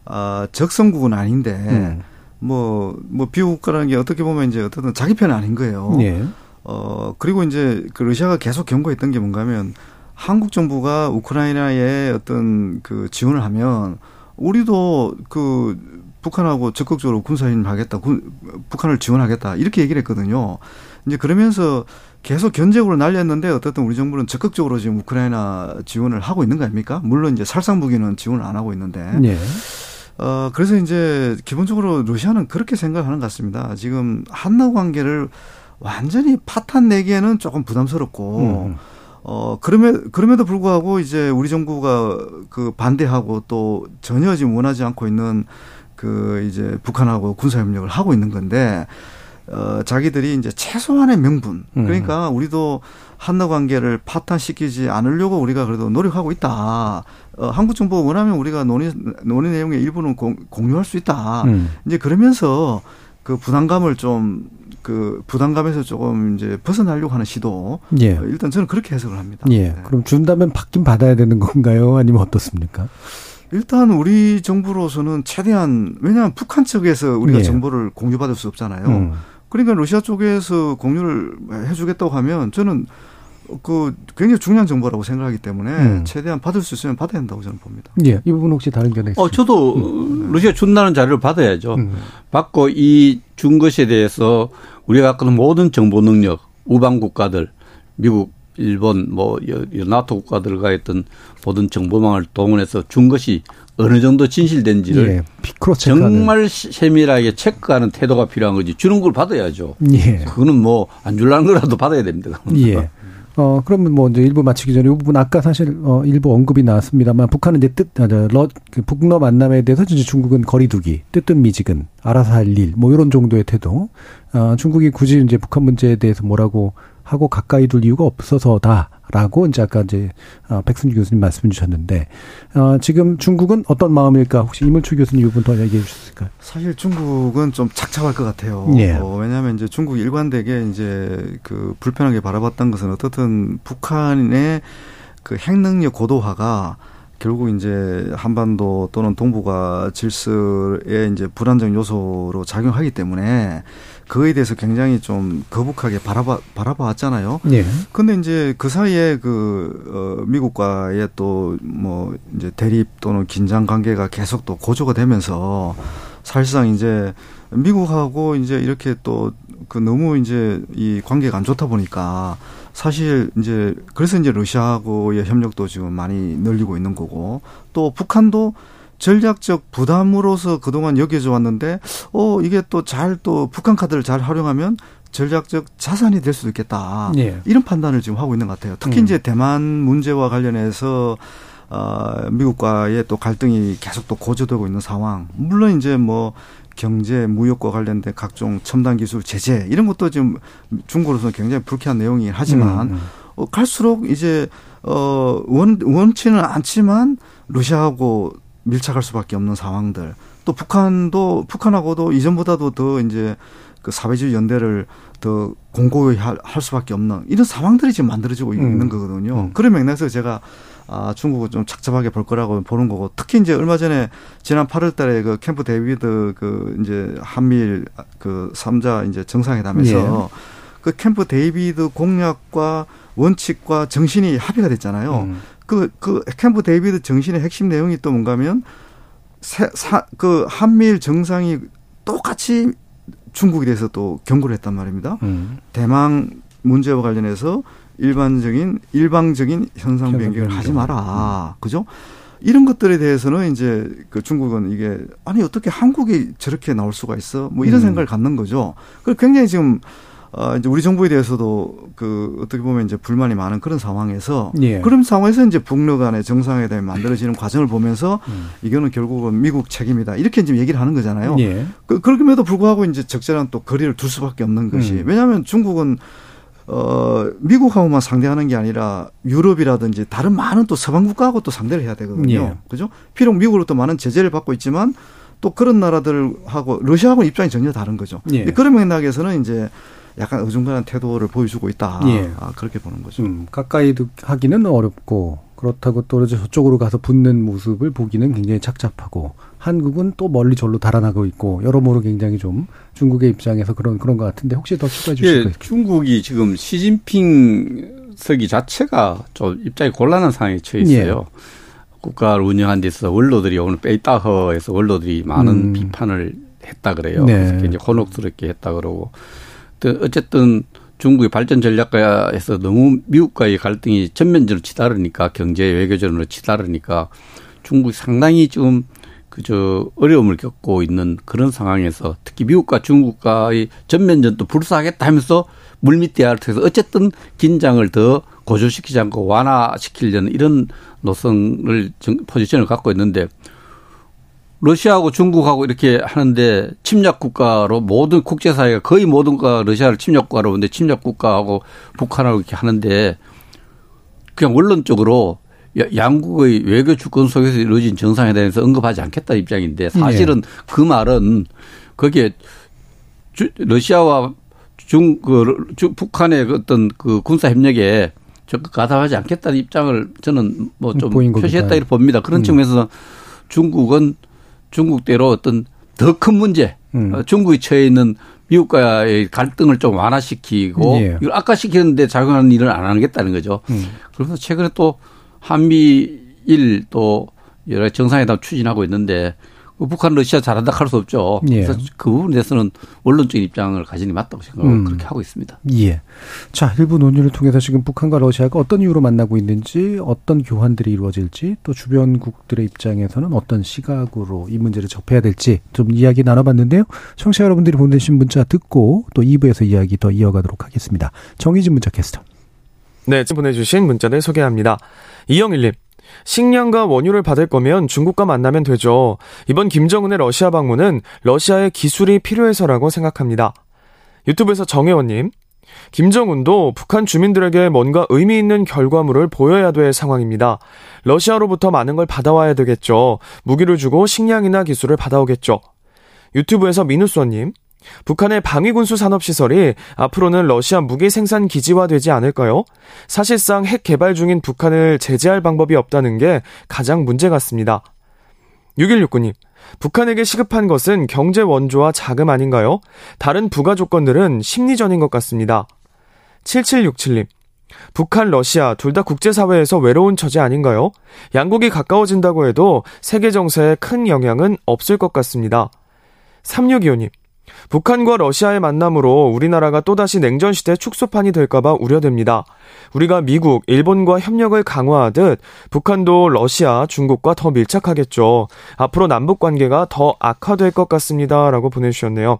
아, 적성국은 아닌데 음. 뭐, 뭐 비국가라는 게 어떻게 보면 이제 어떤 자기 편은 아닌 거예요. 예. 어, 그리고 이제 그 러시아가 계속 경고했던 게 뭔가 하면 한국 정부가 우크라이나에 어떤 그 지원을 하면 우리도 그 북한하고 적극적으로 군사인하겠다, 북한을 지원하겠다 이렇게 얘기를 했거든요. 이제 그러면서 계속 견제구를 날렸는데 어떻든 우리 정부는 적극적으로 지금 우크라이나 지원을 하고 있는 거 아닙니까? 물론 이제 살상 무기는 지원을 안 하고 있는데. 네. 어, 그래서 이제 기본적으로 러시아는 그렇게 생각하는 것 같습니다. 지금 한나 관계를 완전히 파탄 내기에는 조금 부담스럽고, 음. 어, 그럼에, 그럼에도 불구하고 이제 우리 정부가 그 반대하고 또 전혀 지금 원하지 않고 있는 그 이제 북한하고 군사 협력을 하고 있는 건데, 어, 자기들이 이제 최소한의 명분. 음. 그러니까 우리도 한나 관계를 파탄시키지 않으려고 우리가 그래도 노력하고 있다. 어, 한국 정부가 원하면 우리가 논의, 논의 내용의 일부는 공, 공유할 수 있다. 음. 이제 그러면서 그 부담감을 좀 그 부담감에서 조금 이제 벗어나려고 하는 시도. 예. 어, 일단 저는 그렇게 해석을 합니다. 예. 네. 그럼 준다면 받긴 받아야 되는 건가요? 아니면 어떻습니까? 일단 우리 정부로서는 최대한 왜냐하면 북한 측에서 우리가 예. 정보를 공유받을 수 없잖아요. 음. 그러니까 러시아 쪽에서 공유를 해주겠다고 하면 저는 그 굉장히 중요한 정보라고 생각하기 때문에 음. 최대한 받을 수 있으면 받아야 된다고 저는 봅니다. 예, 이 부분 혹시 다른 견해 있으요 어, 저도 음. 러시아 준다는 자료를 받아야죠. 음. 받고 이 준 것에 대해서 우리가 갖고는 모든 정보 능력, 우방 국가들, 미국, 일본, 뭐 나토 국가들과 했던 모든 정보망을 동원해서 준 것이 어느 정도 진실된지를 예, 정말 세밀하게 체크하는 태도가 필요한 거지 주는 걸 받아야죠. 예. 그거는 뭐 안 줄라는 거라도 받아야 됩니다. 예. 어, 그러면 뭐 이제 일부 마치기 전에 이 부분 아까 사실 어, 일부 언급이 나왔습니다만 북한은 이제 뜻, 아, 러, 그 북러 만남에 대해서 이제 중국은 거리두기, 뜻뜻 미지근, 알아서 할 일, 뭐 이런 정도의 태도. 어, 중국이 굳이 이제 북한 문제에 대해서 뭐라고 하고 가까이 둘 이유가 없어서다. 라고 이제 아까 이제 어, 백승주 교수님 말씀 주셨는데 어, 지금 중국은 어떤 마음일까 혹시 이물추 교수님 이분 더 얘기해 주실까요? 사실 중국은 좀 착잡할 것 같아요. 예. 어, 왜냐하면 이제 중국 일관되게 이제 그 불편하게 바라봤던 것은 어떻든 북한의 그 핵능력 고도화가 결국 이제 한반도 또는 동북아 질서에 이제 불안정 요소로 작용하기 때문에 그거에 대해서 굉장히 좀 거북하게 바라봐 바라봐 왔잖아요. 예. 근데 이제 그 사이에 그 어, 미국과의 또 뭐 이제 대립 또는 긴장 관계가 계속 또 고조가 되면서 사실상 이제 미국하고 이제 이렇게 또 그 너무 이제 이 관계가 안 좋다 보니까 사실 이제 그래서 이제 러시아하고의 협력도 지금 많이 늘리고 있는 거고 또 북한도 전략적 부담으로서 그동안 여겨져 왔는데 어 이게 또잘또 북한 카드를 잘 활용하면 전략적 자산이 될 수도 있겠다. 예. 이런 판단을 지금 하고 있는 것 같아요. 특히 음. 이제 대만 문제와 관련해서 어 미국과의 또 갈등이 계속 또 고조되고 있는 상황. 물론 이제 뭐 경제, 무역과 관련된 각종 첨단 기술 제재 이런 것도 지금 중국으로서는 굉장히 불쾌한 내용이긴 하지만 음, 음. 어, 갈수록 이제 어 원, 원치는 않지만 러시아하고 밀착할 수밖에 없는 상황들. 또 북한도 북한하고도 이전보다도 더 이제 그 사회주의 연대를 더 공고히 할, 할 수밖에 없는 이런 상황들이 지금 만들어지고 음. 있는 거거든요. 음. 그런 맥락에서 제가 아, 중국을 좀 착잡하게 볼 거라고 보는 거고 특히 이제 얼마 전에 지난 8월 달에 그 캠프 데이비드 그 이제 한미일 그 3자 이제 정상회담에서 예. 그 캠프 데이비드 공약과 원칙과 정신이 합의가 됐잖아요. 음. 그, 그 캠프 데이비드 정신의 핵심 내용이 또 뭔가 하면 세, 사, 그 한미일 정상이 똑같이 중국에 대해서 또 경고를 했단 말입니다. 음. 대만 문제와 관련해서 일반적인 일방적인 현상 변경을 변경. 하지 마라. 그죠? 이런 것들에 대해서는 이제 그 중국은 이게 아니 어떻게 한국이 저렇게 나올 수가 있어? 뭐 이런 음. 생각을 갖는 거죠. 그 굉장히 지금 어 이제 우리 정부에 대해서도 그 어떻게 보면 이제 불만이 많은 그런 상황에서 예. 그런 상황에서 이제 북러 간의 정상회담이 만들어지는 과정을 보면서 음. 이거는 결국은 미국 책임이다. 이렇게 지금 얘기를 하는 거잖아요. 예. 그, 그럼에도 불구하고 이제 적절한 또 거리를 둘 수밖에 없는 것이 음. 왜냐하면 중국은 어 미국하고만 상대하는 게 아니라 유럽이라든지 다른 많은 또 서방 국가하고 또 상대를 해야 되거든요. 예. 그죠? 비록 미국으로부터 많은 제재를 받고 있지만 또 그런 나라들하고 러시아하고는 입장이 전혀 다른 거죠. 예. 그런 맥락에서는 이제 약간 어중간한 태도를 보여주고 있다. 예. 아, 그렇게 보는 거죠. 좀 가까이 하기는 어렵고 그렇다고 또 이제 저쪽으로 가서 붙는 모습을 보기는 굉장히 착잡하고 한국은 또 멀리 절로 달아나고 있고 여러모로 굉장히 좀 중국의 입장에서 그런 그런 것 같은데 혹시 더 추가해 주실 예, 거예요? 중국이 지금 시진핑 서기 자체가 좀 입장이 곤란한 상황에 처해 있어요. 국가를 운영한 데 있어서 원로들이 오늘 베이따허에서 원로들이 많은 음. 비판을 했다 그래요. 네. 그래서 굉장히 곤혹스럽게 했다 그러고. 또 어쨌든 중국의 발전 전략가에서 너무 미국과의 갈등이 전면적으로 치달으니까 경제 외교전으로 치달으니까 중국이 상당히 지금 그저 어려움을 겪고 있는 그런 상황에서 특히 미국과 중국과의 전면전도 불사하겠다 하면서 물밑 대화를 통해서 어쨌든 긴장을 더 고조시키지 않고 완화시키려는 이런 노선을 정- 포지션을 갖고 있는데 러시아하고 중국하고 이렇게 하는데 침략 국가로 모든 국제사회가 거의 모든 국가가 러시아를 침략 국가로 보는데 침략 국가하고 북한하고 이렇게 하는데 그냥 원론적으로 야- 양국의 외교 주권 속에서 이루어진 정상회담에서 언급하지 않겠다 입장인데 사실은 그 말은 거기에 주- 러시아와 중, 그, 주- 북한의 그 어떤 그 군사 협력에 적극 가담하지 않겠다는 입장을 저는 뭐좀 보인 거니까. 표시했다 이렇게 봅니다. 그런 음. 측면에서 중국은 중국대로 어떤 더 큰 문제, 음. 어, 중국이 처해 있는 미국과의 갈등을 좀 완화시키고 예. 이걸 아까 시키는데 작용하는 일을 안 하겠다는 거죠. 음. 그래서 최근에 또 한미일 또 여러 정상회담 추진하고 있는데 그 북한 러시아 잘한다 할 수 없죠. 예. 그래서 그 부분에 대해서는 원론적인 입장을 가지는 게 맞다고 생각하고 음. 그렇게 하고 있습니다. 예. 자, 일부 논의를 통해서 지금 북한과 러시아가 어떤 이유로 만나고 있는지, 어떤 교환들이 이루어질지, 또 주변국들의 입장에서는 어떤 시각으로 이 문제를 접해야 될지 좀 이야기 나눠봤는데요. 청취자 여러분들이 보내주신 문자 듣고 또 2부에서 이야기 더 이어가도록 하겠습니다. 정희진 문자 캐스터. 네, 지금 보내주신 문자를 소개합니다. 이영일님. 식량과 원유를 받을 거면 중국과 만나면 되죠. 이번 김정은의 러시아 방문은 러시아의 기술이 필요해서라고 생각합니다. 유튜브에서 정혜원님. 김정은도 북한 주민들에게 뭔가 의미 있는 결과물을 보여야 될 상황입니다. 러시아로부터 많은 걸 받아와야 되겠죠. 무기를 주고 식량이나 기술을 받아오겠죠. 유튜브에서 미누스원님. 북한의 방위군수 산업시설이 앞으로는 러시아 무기 생산 기지화되지 않을까요? 사실상 핵 개발 중인 북한을 제재할 방법이 없다는 게 가장 문제 같습니다. 6169님, 북한에게 시급한 것은 경제 원조와 자금 아닌가요? 다른 부가 조건들은 심리전인 것 같습니다. 7767님, 북한, 러시아 둘 다 국제사회에서 외로운 처지 아닌가요? 양국이 가까워진다고 해도 세계 정세에 큰 영향은 없을 것 같습니다. 3625님, 북한과 러시아의 만남으로 우리나라가 또다시 냉전 시대 축소판이 될까봐 우려됩니다. 우리가 미국, 일본과 협력을 강화하듯 북한도 러시아, 중국과 더 밀착하겠죠. 앞으로 남북 관계가 더 악화될 것 같습니다. 라고 보내주셨네요.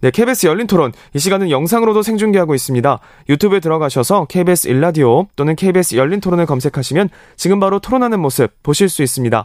네, KBS 열린 토론. 이 시간은 영상으로도 생중계하고 있습니다. 유튜브에 들어가셔서 KBS 일라디오 또는 KBS 열린 토론을 검색하시면 지금 바로 토론하는 모습 보실 수 있습니다.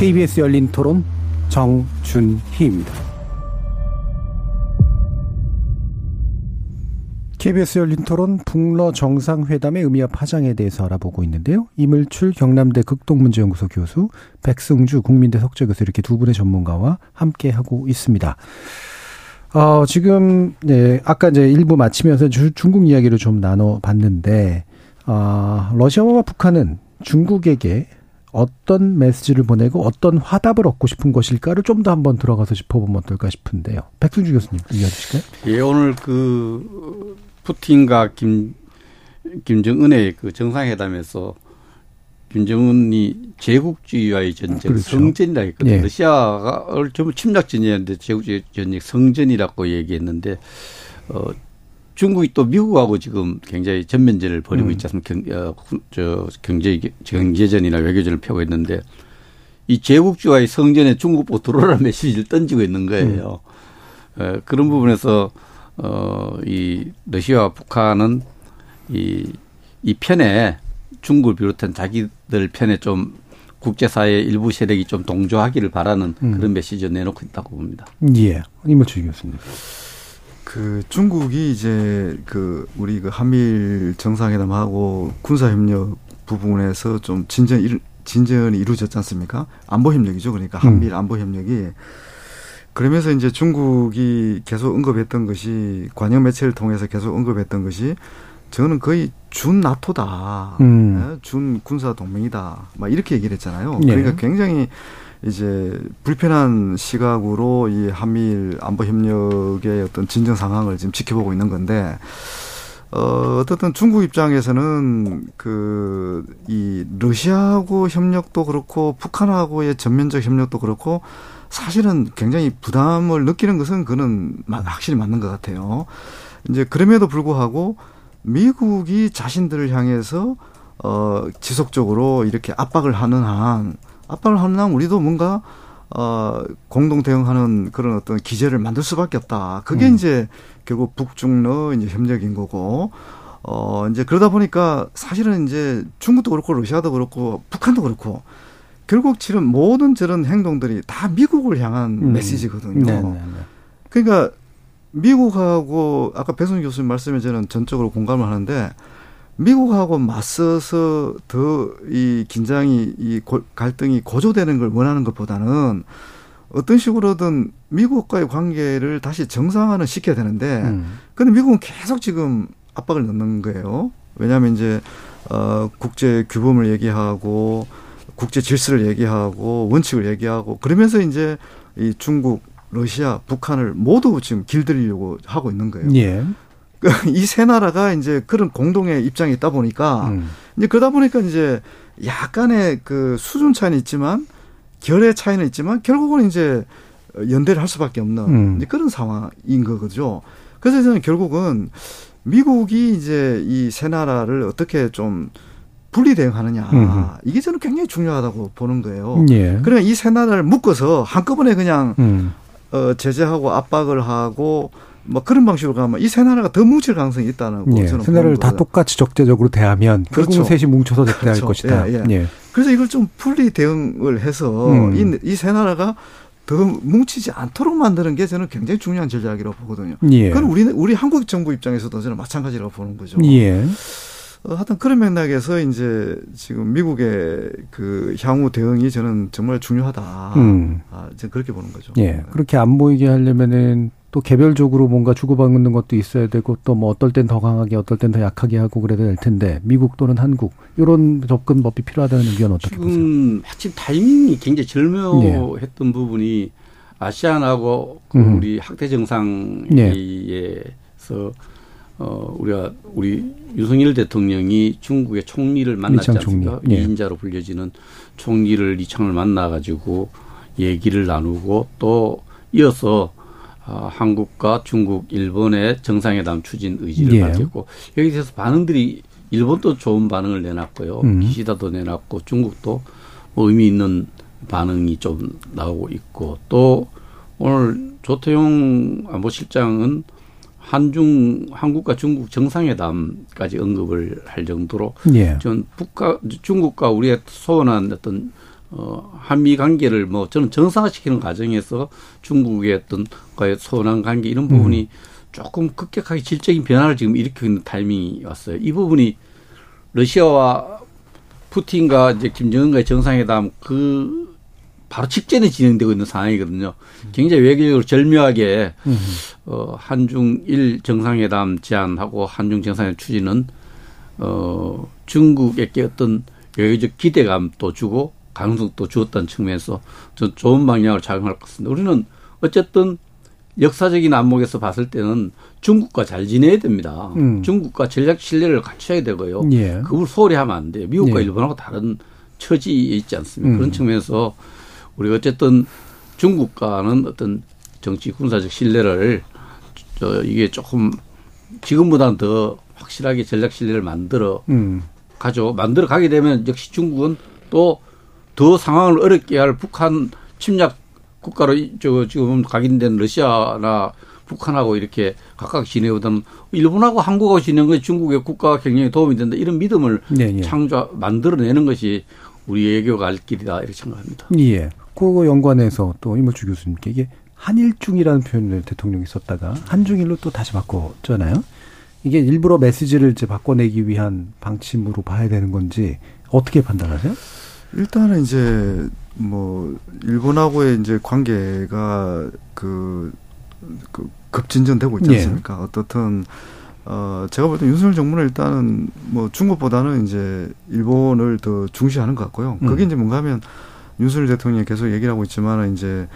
KBS 열린 토론 정준희입니다. KBS 열린 토론 북러 정상회담의 의미와 파장에 대해서 알아보고 있는데요. 이물출 경남대 극동문제연구소 교수, 백승주 국민대 석재 교수 이렇게 두 분의 전문가와 함께 하고 있습니다. 어, 지금, 네, 아까 이제 일부 마치면서 주, 중국 이야기를 좀 나눠봤는데, 어, 러시아와 북한은 중국에게 어떤 메시지를 보내고 어떤 화답을 얻고 싶은 것일까를 좀 더 한번 들어가서 짚어보면 어떨까 싶은데요. 백승주 교수님 이해해 주실까요? 예, 오늘 그 푸틴과 김 김정은의 그 정상회담에서 김정은이 제국주의와의 전쟁 그렇죠. 성전이라 했거든요. 예. 러시아가 전부 침략전이었는데 제국주의 전쟁 성전이라고 얘기했는데 어 중국이 또 미국하고 지금 굉장히 전면전을 벌이고 음. 있지 않습니까? 경, 어, 저 경제 경제전이나 외교전을 펴고 있는데 이 제국주와의 성전에 중국보 들어오라 메시지를 던지고 있는 거예요. 음. 에, 그런 부분에서 어, 이 러시아와 북한은 이, 이 편에 중국을 비롯한 자기들 편에 좀 국제사회 일부 세력이 좀 동조하기를 바라는 음. 그런 메시지를 내놓고 있다고 봅니다. 예. 이모철 교수님. 그 중국이 이제 그 우리 그 한미일 정상회담하고 군사협력 부분에서 좀 진전 진전이 이루어졌지 않습니까? 안보 협력이죠. 그러니까 음. 한미일 안보 협력이 그러면서 이제 중국이 계속 언급했던 것이 관영 매체를 통해서 계속 언급했던 것이 저는 거의 준 나토다, 음. 예, 준 군사 동맹이다, 막 이렇게 얘기를 했잖아요. 예. 그러니까 굉장히 이제 불편한 시각으로 이 한미일 안보 협력의 어떤 진정 상황을 지금 지켜보고 있는 건데 어, 어떻든 중국 입장에서는 그, 이, 러시아하고 협력도 그렇고, 북한하고의 전면적 협력도 그렇고, 사실은 굉장히 부담을 느끼는 것은 그는 확실히 맞는 것 같아요. 이제 그럼에도 불구하고, 미국이 자신들을 향해서, 어, 지속적으로 이렇게 압박을 하는 한, 압박을 하는 한 우리도 뭔가 어, 공동 대응하는 그런 어떤 기제를 만들 수밖에 없다. 그게 음. 이제 결국 북중러 이제 협력인 거고, 어, 이제 그러다 보니까 사실은 이제 중국도 그렇고 러시아도 그렇고 북한도 그렇고 결국 지금 모든 저런 행동들이 다 미국을 향한 음. 메시지거든요. 네네네. 네, 네. 그러니까 미국하고 아까 배순 교수님 말씀에 저는 전적으로 공감을 하는데 미국하고 맞서서 더 이 긴장이 이 갈등이 고조되는 걸 원하는 것보다는 어떤 식으로든 미국과의 관계를 다시 정상화는 시켜야 되는데 음. 근데 미국은 계속 지금 압박을 넣는 거예요. 왜냐하면 이제 어 국제 규범을 얘기하고 국제 질서를 얘기하고 원칙을 얘기하고 그러면서 이제 이 중국, 러시아, 북한을 모두 지금 길들이려고 하고 있는 거예요. 예. 이 세 나라가 이제 그런 공동의 입장이 있다 보니까 음. 이제 그러다 보니까 이제 약간의 그 수준 차이는 있지만 결의 차이는 있지만 결국은 이제 연대를 할 수밖에 없는 음. 그런 상황인 거죠. 그래서 저는 결국은 미국이 이제 이 세 나라를 어떻게 좀 분리 대응하느냐 음. 이게 저는 굉장히 중요하다고 보는 거예요. 예. 그러니까 이 세 나라를 묶어서 한꺼번에 그냥 음. 어, 제재하고 압박을 하고 뭐 그런 방식으로 가면 이 세 나라가 더 뭉칠 가능성이 있다는 거 예. 저는 세 나라를 다 똑같이 적재적으로 대하면 그렇죠. 셋이 뭉쳐서 대할 그렇죠. 것이다. 예, 예. 예. 그래서 이걸 좀 분리 대응을 해서 음. 이세 나라가 더 뭉치지 않도록 만드는 게 저는 굉장히 중요한 전략이라고 보거든요. 예. 그건 우리 우리 한국 정부 입장에서도 저는 마찬가지라고 보는 거죠. 예. 어, 하여튼 그런 맥락에서 이제 지금 미국의 그 향후 대응이 저는 정말 중요하다. 음. 아, 이제 그렇게 보는 거죠. 예. 그렇게 안 보이게 하려면은 또 개별적으로 뭔가 주고받는 것도 있어야 되고 또 뭐 어떨 땐 더 강하게 어떨 땐 더 약하게 하고 그래야 될 텐데 미국 또는 한국 이런 접근법이 필요하다는 의견 어떻게 지금 보세요? 마침 타이밍이 굉장히 절묘했던 네. 부분이 아시안하고 그 음. 우리 학대 정상회의에서 네. 어 우리가 우리 윤석열 대통령이 중국의 총리를 만났지 않습니까? 네. 이인자로 불려지는 총리를 이창을 만나 가지고 얘기를 나누고 또 이어서 어, 한국과 중국, 일본의 정상회담 추진 의지를 예. 밝혔고 여기 대해서 반응들이 일본도 좋은 반응을 내놨고요. 음. 기시다도 내놨고 중국도 뭐 의미 있는 반응이 좀 나오고 있고 또 오늘 조태용 안보실장은 한중 한국과 중국 정상회담까지 언급을 할 정도로 예. 전 북과 중국과 우리의 소원한 어떤 어, 한미 관계를 뭐 저는 정상화시키는 과정에서 중국의 어떤 과의 소원한 관계 이런 부분이 음. 조금 급격하게 질적인 변화를 지금 일으키고 있는 타이밍이 왔어요. 이 부분이 러시아와 푸틴과 이제 김정은과의 정상회담 그 바로 직전에 진행되고 있는 상황이거든요. 굉장히 외교적으로 절묘하게 음. 어, 한중일 정상회담 제안하고 한중 정상회담 추진은 어, 중국에게 어떤 외교적 기대감도 주고 가능성도 주었다는 측면에서 저 좋은 방향을 작용할 것 같습니다. 우리는 어쨌든 역사적인 안목에서 봤을 때는 중국과 잘 지내야 됩니다. 음. 중국과 전략 신뢰를 갖춰야 되고요. 예. 그걸 소홀히 하면 안 돼요. 미국과 예. 일본하고 다른 처지에 있지 않습니까? 음. 그런 측면에서 우리가 어쨌든 중국과는 어떤 정치 군사적 신뢰를 저 이게 조금 지금보다는 더 확실하게 전략 신뢰를 만들어 음. 가죠. 만들어 가게 되면 역시 중국은 또 더 상황을 어렵게 할 북한 침략 국가로 저 지금 각인된 러시아나 북한하고 이렇게 각각 지내오던 일본하고 한국하고 지내는 것이 중국의 국가 경영에 도움이 된다 이런 믿음을 네, 네. 창조 만들어내는 것이 우리 외교 갈 길이다 이렇게 생각합니다. 예. 그거 연관해서 또 이물주 교수님께 이게 한일중이라는 표현을 대통령이 썼다가 한중일로 또 다시 바꿨잖아요. 이게 일부러 메시지를 이제 바꿔내기 위한 방침으로 봐야 되는 건지 어떻게 판단하세요? 일단은 이제 뭐 일본하고의 이제 관계가 그, 그 급진전되고 있지 예. 않습니까? 예. 어떻든 어 제가 볼 때 윤석열 정부는 일단은 뭐 중국보다는 이제 일본을 더 중시하는 것 같고요. 음. 그게 이제 뭔가 하면 윤석열 대통령이 계속 얘기를 하고 있지만은 이제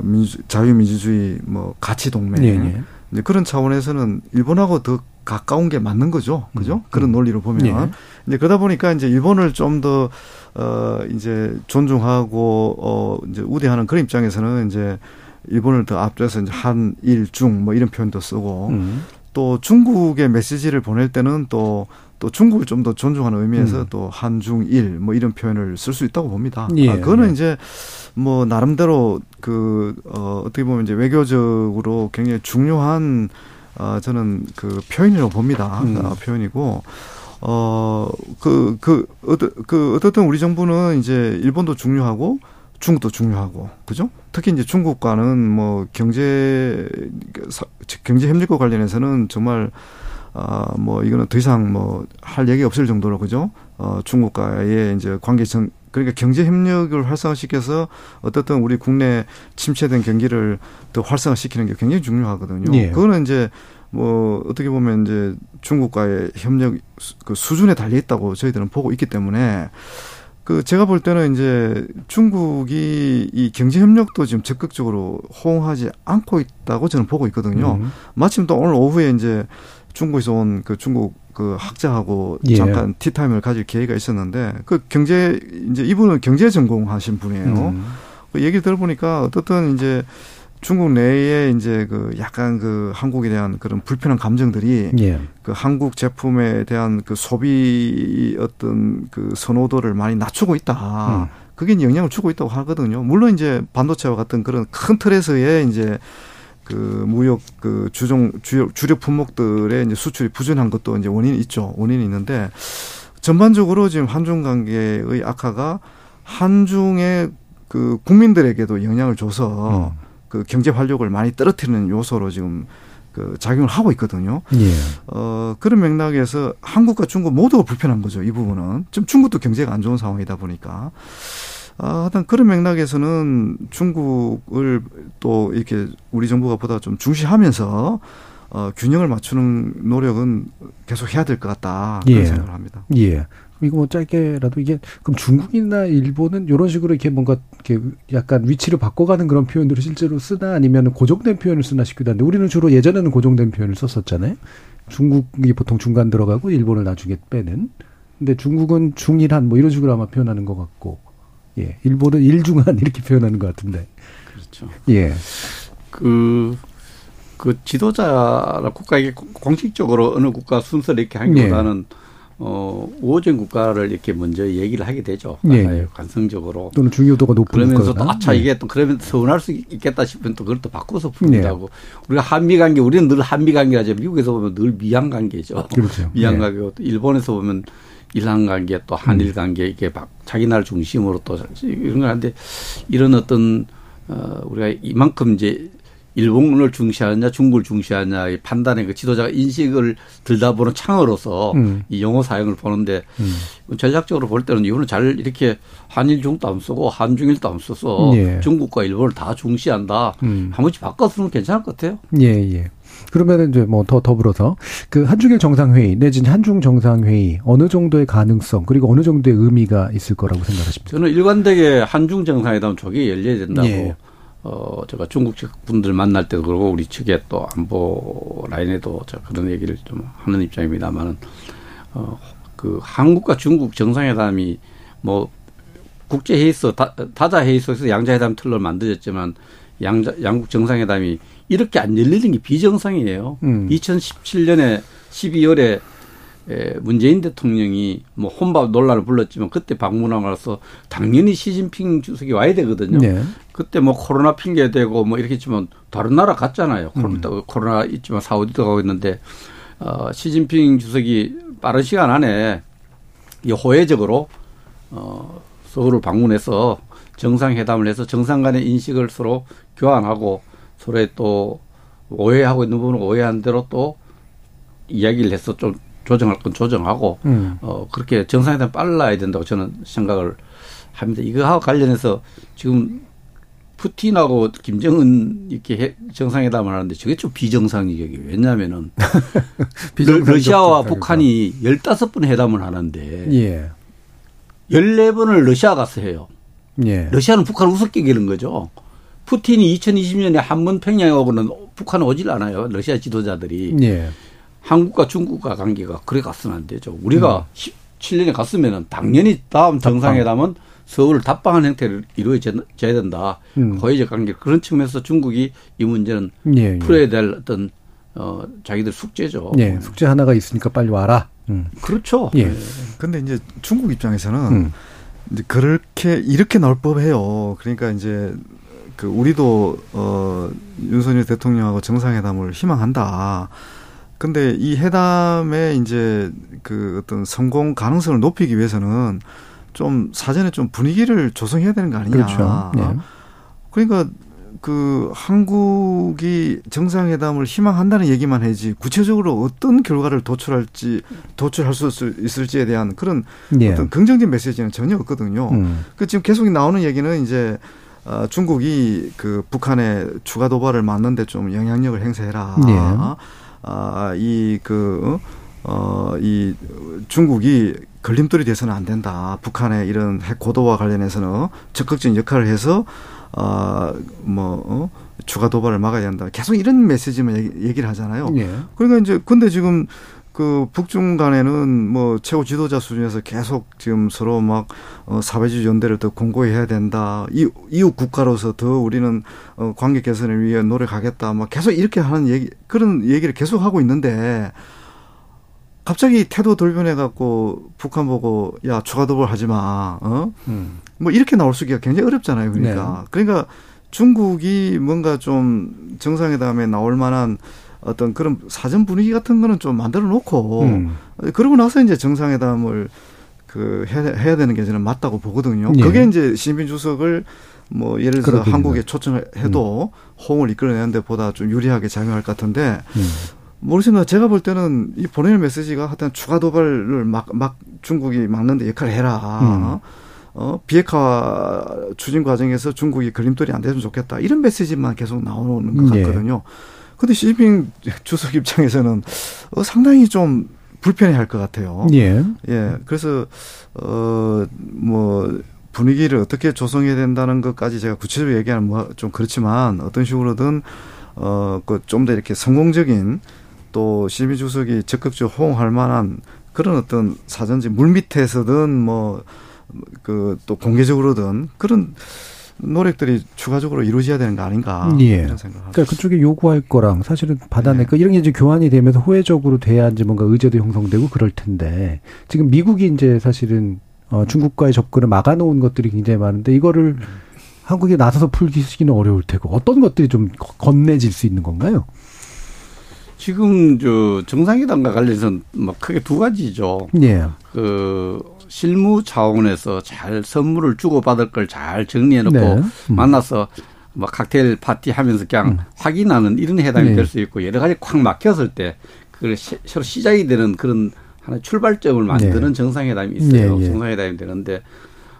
민주 자유민주주의 뭐 가치 동맹 예, 예. 이제 그런 차원에서는 일본하고 더 가까운 게 맞는 거죠. 그죠? 음. 그런 논리로 보면. 예. 이제 그러다 보니까 이제 일본을 좀 더, 어, 이제 존중하고, 어, 이제 우대하는 그런 입장에서는 이제 일본을 더 앞서서 이제 한, 일, 중 뭐 이런 표현도 쓰고 음. 또 중국의 메시지를 보낼 때는 또, 또 중국을 좀 더 존중하는 의미에서 음. 또 한중 일 뭐 이런 표현을 쓸 수 있다고 봅니다. 예. 아, 그거는 예. 이제 뭐 나름대로 그, 어, 어떻게 보면 이제 외교적으로 굉장히 중요한 어, 저는 그 표현이라고 봅니다. 음. 어, 표현이고 어, 그, 그, 어떠, 그, 어떻든 우리 정부는 이제 일본도 중요하고 중국도 중요하고, 그죠? 특히 이제 중국과는 뭐 경제, 경제 협력과 관련해서는 정말, 아, 뭐 이거는 더 이상 뭐 할 얘기 없을 정도로, 그죠? 어, 중국과의 이제 관계 정, 그러니까 경제 협력을 활성화시켜서 어떻든 우리 국내 침체된 경기를 더 활성화시키는 게 굉장히 중요하거든요. 예. 그거는 이제 뭐 어떻게 보면 이제 중국과의 협력 그 수준에 달려 있다고 저희들은 보고 있기 때문에 그 제가 볼 때는 이제 중국이 이 경제 협력도 지금 적극적으로 호응하지 않고 있다고 저는 보고 있거든요. 음. 마침 또 오늘 오후에 이제 중국에서 온 그 중국 그 학자하고 예. 잠깐 티타임을 가질 기회가 있었는데 그 경제 이제 이분은 경제 전공하신 분이에요. 음. 그 얘기 들어보니까 어떻든 이제 중국 내에 이제 그 약간 그 한국에 대한 그런 불편한 감정들이 예. 그 한국 제품에 대한 그 소비 어떤 그 선호도를 많이 낮추고 있다. 음. 그게 영향을 주고 있다고 하거든요. 물론 이제 반도체와 같은 그런 큰 틀에서의 이제 그 무역 그 주종 주력, 주력 품목들의 이제 수출이 부진한 것도 이제 원인이 있죠. 원인이 있는데 전반적으로 지금 한중 관계의 악화가 한중의 그 국민들에게도 영향을 줘서 음. 그 경제 활력을 많이 떨어뜨리는 요소로 지금 그 작용을 하고 있거든요. 예. 어, 그런 맥락에서 한국과 중국 모두가 불편한 거죠. 이 부분은. 지금 중국도 경제가 안 좋은 상황이다 보니까. 아, 하여튼 그런 맥락에서는 중국을 또 이렇게 우리 정부가 보다 좀 중시하면서 어, 균형을 맞추는 노력은 계속 해야 될 것 같다. 그런 예. 생각을 합니다. 예. 이거 뭐 짧게라도 이게 그럼 중국이나 일본은 이런 식으로 이렇게 뭔가 이렇게 약간 위치를 바꿔가는 그런 표현들을 실제로 쓰나 아니면 고정된 표현을 쓰나 싶기도 한데 우리는 주로 예전에는 고정된 표현을 썼었잖아요. 중국이 보통 중간 들어가고 일본을 나중에 빼는. 근데 중국은 중일한 뭐 이런 식으로 아마 표현하는 것 같고, 예, 일본은 일중한 이렇게 표현하는 것 같은데, 그렇죠. 예, 그, 그 지도자나 국가에게 공식적으로 어느 국가 순서를 이렇게 하기보다는 어, 우호적 국가를 이렇게 먼저 얘기를 하게 되죠. 예, 예. 관성적으로. 또는 중요도가 높은 그러면서 또. 아차 예. 이게 또 그러면 서운할 수 있겠다 싶으면 또 그걸 또 바꿔서 풀기도 하고 우리가 한미 관계 우리는 늘 한미 관계라죠. 미국에서 보면 늘 미양 관계죠. 그렇죠. 미양 예. 관계고 또 일본에서 보면 일한 관계 또 한일 관계 이게 막 자기 나라 중심으로 또 이런 걸 하는데 이런 어떤 어 우리가 이만큼 이제 일본을 중시하느냐 중국을 중시하느냐 의 판단의 그 지도자가 인식을 들다 보는 창으로서 음. 이 용어 사용을 보는데 음. 전략적으로 볼 때는 이거는 잘 이렇게 한일 중도 안 쓰고 한중일도 안 써서 예. 중국과 일본을 다 중시한다. 음. 한 번씩 바꿔서는 괜찮을 것 같아요. 예, 예. 그러면은 이제 뭐 더 더불어서 그 한중일 정상회의 내지는 한중 정상회의 어느 정도의 가능성 그리고 어느 정도의 의미가 있을 거라고 생각하십니까? 저는 일관되게 한중 정상회담 쪽이 열려야 된다고. 예. 어, 제가 중국 측 분들 만날 때도 그러고 우리 측에 또 안보 라인에도 제가 그런 얘기를 좀 하는 입장입니다만은 어, 그 한국과 중국 정상회담이 뭐 국제 회의소, 다, 다자 회의소에서 양자회담 틀로 만들어졌지만 양자, 양국 정상회담이 이렇게 안 열리는 게 비정상이에요. 음. 2017년에 12월에 에, 문재인 대통령이 뭐 혼밥 논란을 불렀지만 그때 방문하고 나서 당연히 시진핑 주석이 와야 되거든요. 네. 그때 뭐 코로나 핑계 대고 뭐 이렇게 했지만 다른 나라 갔잖아요. 음. 코로나, 코로나 있지만 사우디도 가고 있는데 어, 시진핑 주석이 빠른 시간 안에 이 호혜적으로 어, 서울을 방문해서 정상회담을 해서 정상 간의 인식을 서로 교환하고 서로의 또 오해하고 있는 부분을 오해한 대로 또 이야기를 해서 좀 조정할 건 조정하고 음. 어 그렇게 정상회담 빨라야 된다고 저는 생각을 합니다. 이거하고 관련해서 지금 푸틴하고 김정은 이렇게 해- 정상회담을 하는데 저게 좀 비정상적이에요. 왜냐하면은 비정상적 러시아와. 북한이 15번 회담을 하는데 예. 14번을 러시아 가서 해요. 예. 러시아는 북한을 우습게 기는 거죠. 푸틴이 2020년에 한 번 평양에 오고는 북한 오질 않아요. 러시아 지도자들이. 예. 한국과 중국과 관계가 그래 갔으면 안 되죠. 우리가 음. 17년에 갔으면은 당연히 다음 정상회담은 서울을 답방한 형태를 이루어져야 된다. 음. 고해적 관계 그런 측면에서 중국이 이 문제는 예, 예. 풀어야 될 어떤 어 자기들 숙제죠. 예. 숙제 하나가 있으니까 빨리 와라. 음. 그렇죠. 예. 근데 이제 중국 입장에서는 음. 이제 그렇게 이렇게 나올 법해요. 그러니까 이제 그 우리도 어 윤석열 대통령하고 정상회담을 희망한다. 근데 이 회담의 이제 그 어떤 성공 가능성을 높이기 위해서는 좀 사전에 좀 분위기를 조성해야 되는 거 아니냐. 그렇죠. 예. 그러니까 그 한국이 정상회담을 희망한다는 얘기만 해지 구체적으로 어떤 결과를 도출할지 도출할 수 있을지에 대한 그런 예. 어떤 긍정적인 메시지는 전혀 없거든요. 음. 그 지금 계속 나오는 얘기는 이제 어, 중국이 그 북한의 추가 도발을 막는데 좀 영향력을 행사해라. 예. 아, 이 그, 어, 이 중국이 걸림돌이 돼서는 안 된다. 북한의 이런 핵 고도와 관련해서는 적극적인 역할을 해서 아 뭐 어? 추가 도발을 막아야 한다. 계속 이런 메시지만 얘기, 를 하잖아요. 예. 그러니까 이제 근데 지금 그 북중 간에는 뭐 최고 지도자 수준에서 계속 지금 서로 막 어, 사회주의 연대를 더 공고히 해야 된다. 이, 이웃 국가로서 더 우리는 어, 관계 개선을 위해 노력하겠다. 막 계속 이렇게 하는 얘기 그런 얘기를 계속 하고 있는데 갑자기 태도 돌변해 갖고 북한 보고 야 추가 도발 하지 마. 어? 음. 뭐 이렇게 나올 수가 굉장히 어렵잖아요. 그러니까. 네. 그러니까 중국이 뭔가 좀 정상회담에 나올 만한 어떤 그런 사전 분위기 같은 거는 좀 만들어 놓고 음. 그러고 나서 이제 정상회담을 그 해야, 해야 되는 게 저는 맞다고 보거든요. 예. 그게 이제 시진핑 주석을 뭐 예를 들어 서 한국에 초청해도 음. 호응을 이끌어내는 데 보다 좀 유리하게 작용할 것 같은데 음. 모르겠습니다. 제가 볼 때는 이 보내는 메시지가 하여튼 추가 도발을 막, 막 중국이 막는데 역할을 해라. 음. 어, 비핵화 추진 과정에서 중국이 걸림돌이 안 됐으면 좋겠다. 이런 메시지만 계속 나오는 것 예. 같거든요. 예. 근데 시진핑 주석 입장에서는 어, 상당히 좀 불편해 할 것 같아요. 예. 예. 그래서, 어, 뭐, 분위기를 어떻게 조성해야 된다는 것까지 제가 구체적으로 얘기하면 뭐좀 그렇지만 어떤 식으로든 어, 그 좀 더 이렇게 성공적인 또 시민 주석이 적극적으로 호응할 만한 그런 어떤 사전지 물 밑에서든 뭐 그 또 공개적으로든 그런 노력들이 추가적으로 이루어져야 되는 거 아닌가 예. 이런 생각을 그러니까 그쪽에 요구할 거랑 사실은 받아낼 네. 거 이런 게 이제 교환이 되면서 호혜적으로 돼야 이제 뭔가 의제도 형성되고 그럴 텐데 지금 미국이 이제 사실은 어 중국과의 접근을 막아놓은 것들이 굉장히 많은데 이거를 음. 한국이 나서서 풀기는 어려울 테고 어떤 것들이 좀 건네질 수 있는 건가요? 지금 저 정상회담과 관련해서 뭐 크게 두 가지죠. 예. 그 실무 차원에서 잘 선물을 주고 받을 걸 잘 정리해 놓고 네. 음. 만나서 뭐 칵테일 파티 하면서 그냥 음. 확인하는 이런 회담이 네. 될수 있고 여러 가지 콱 막혔을 때 그걸 서로 시작이 되는 그런 하나의 출발점을 만드는 네. 정상회담이 있어요. 네, 예. 정상회담이 되는데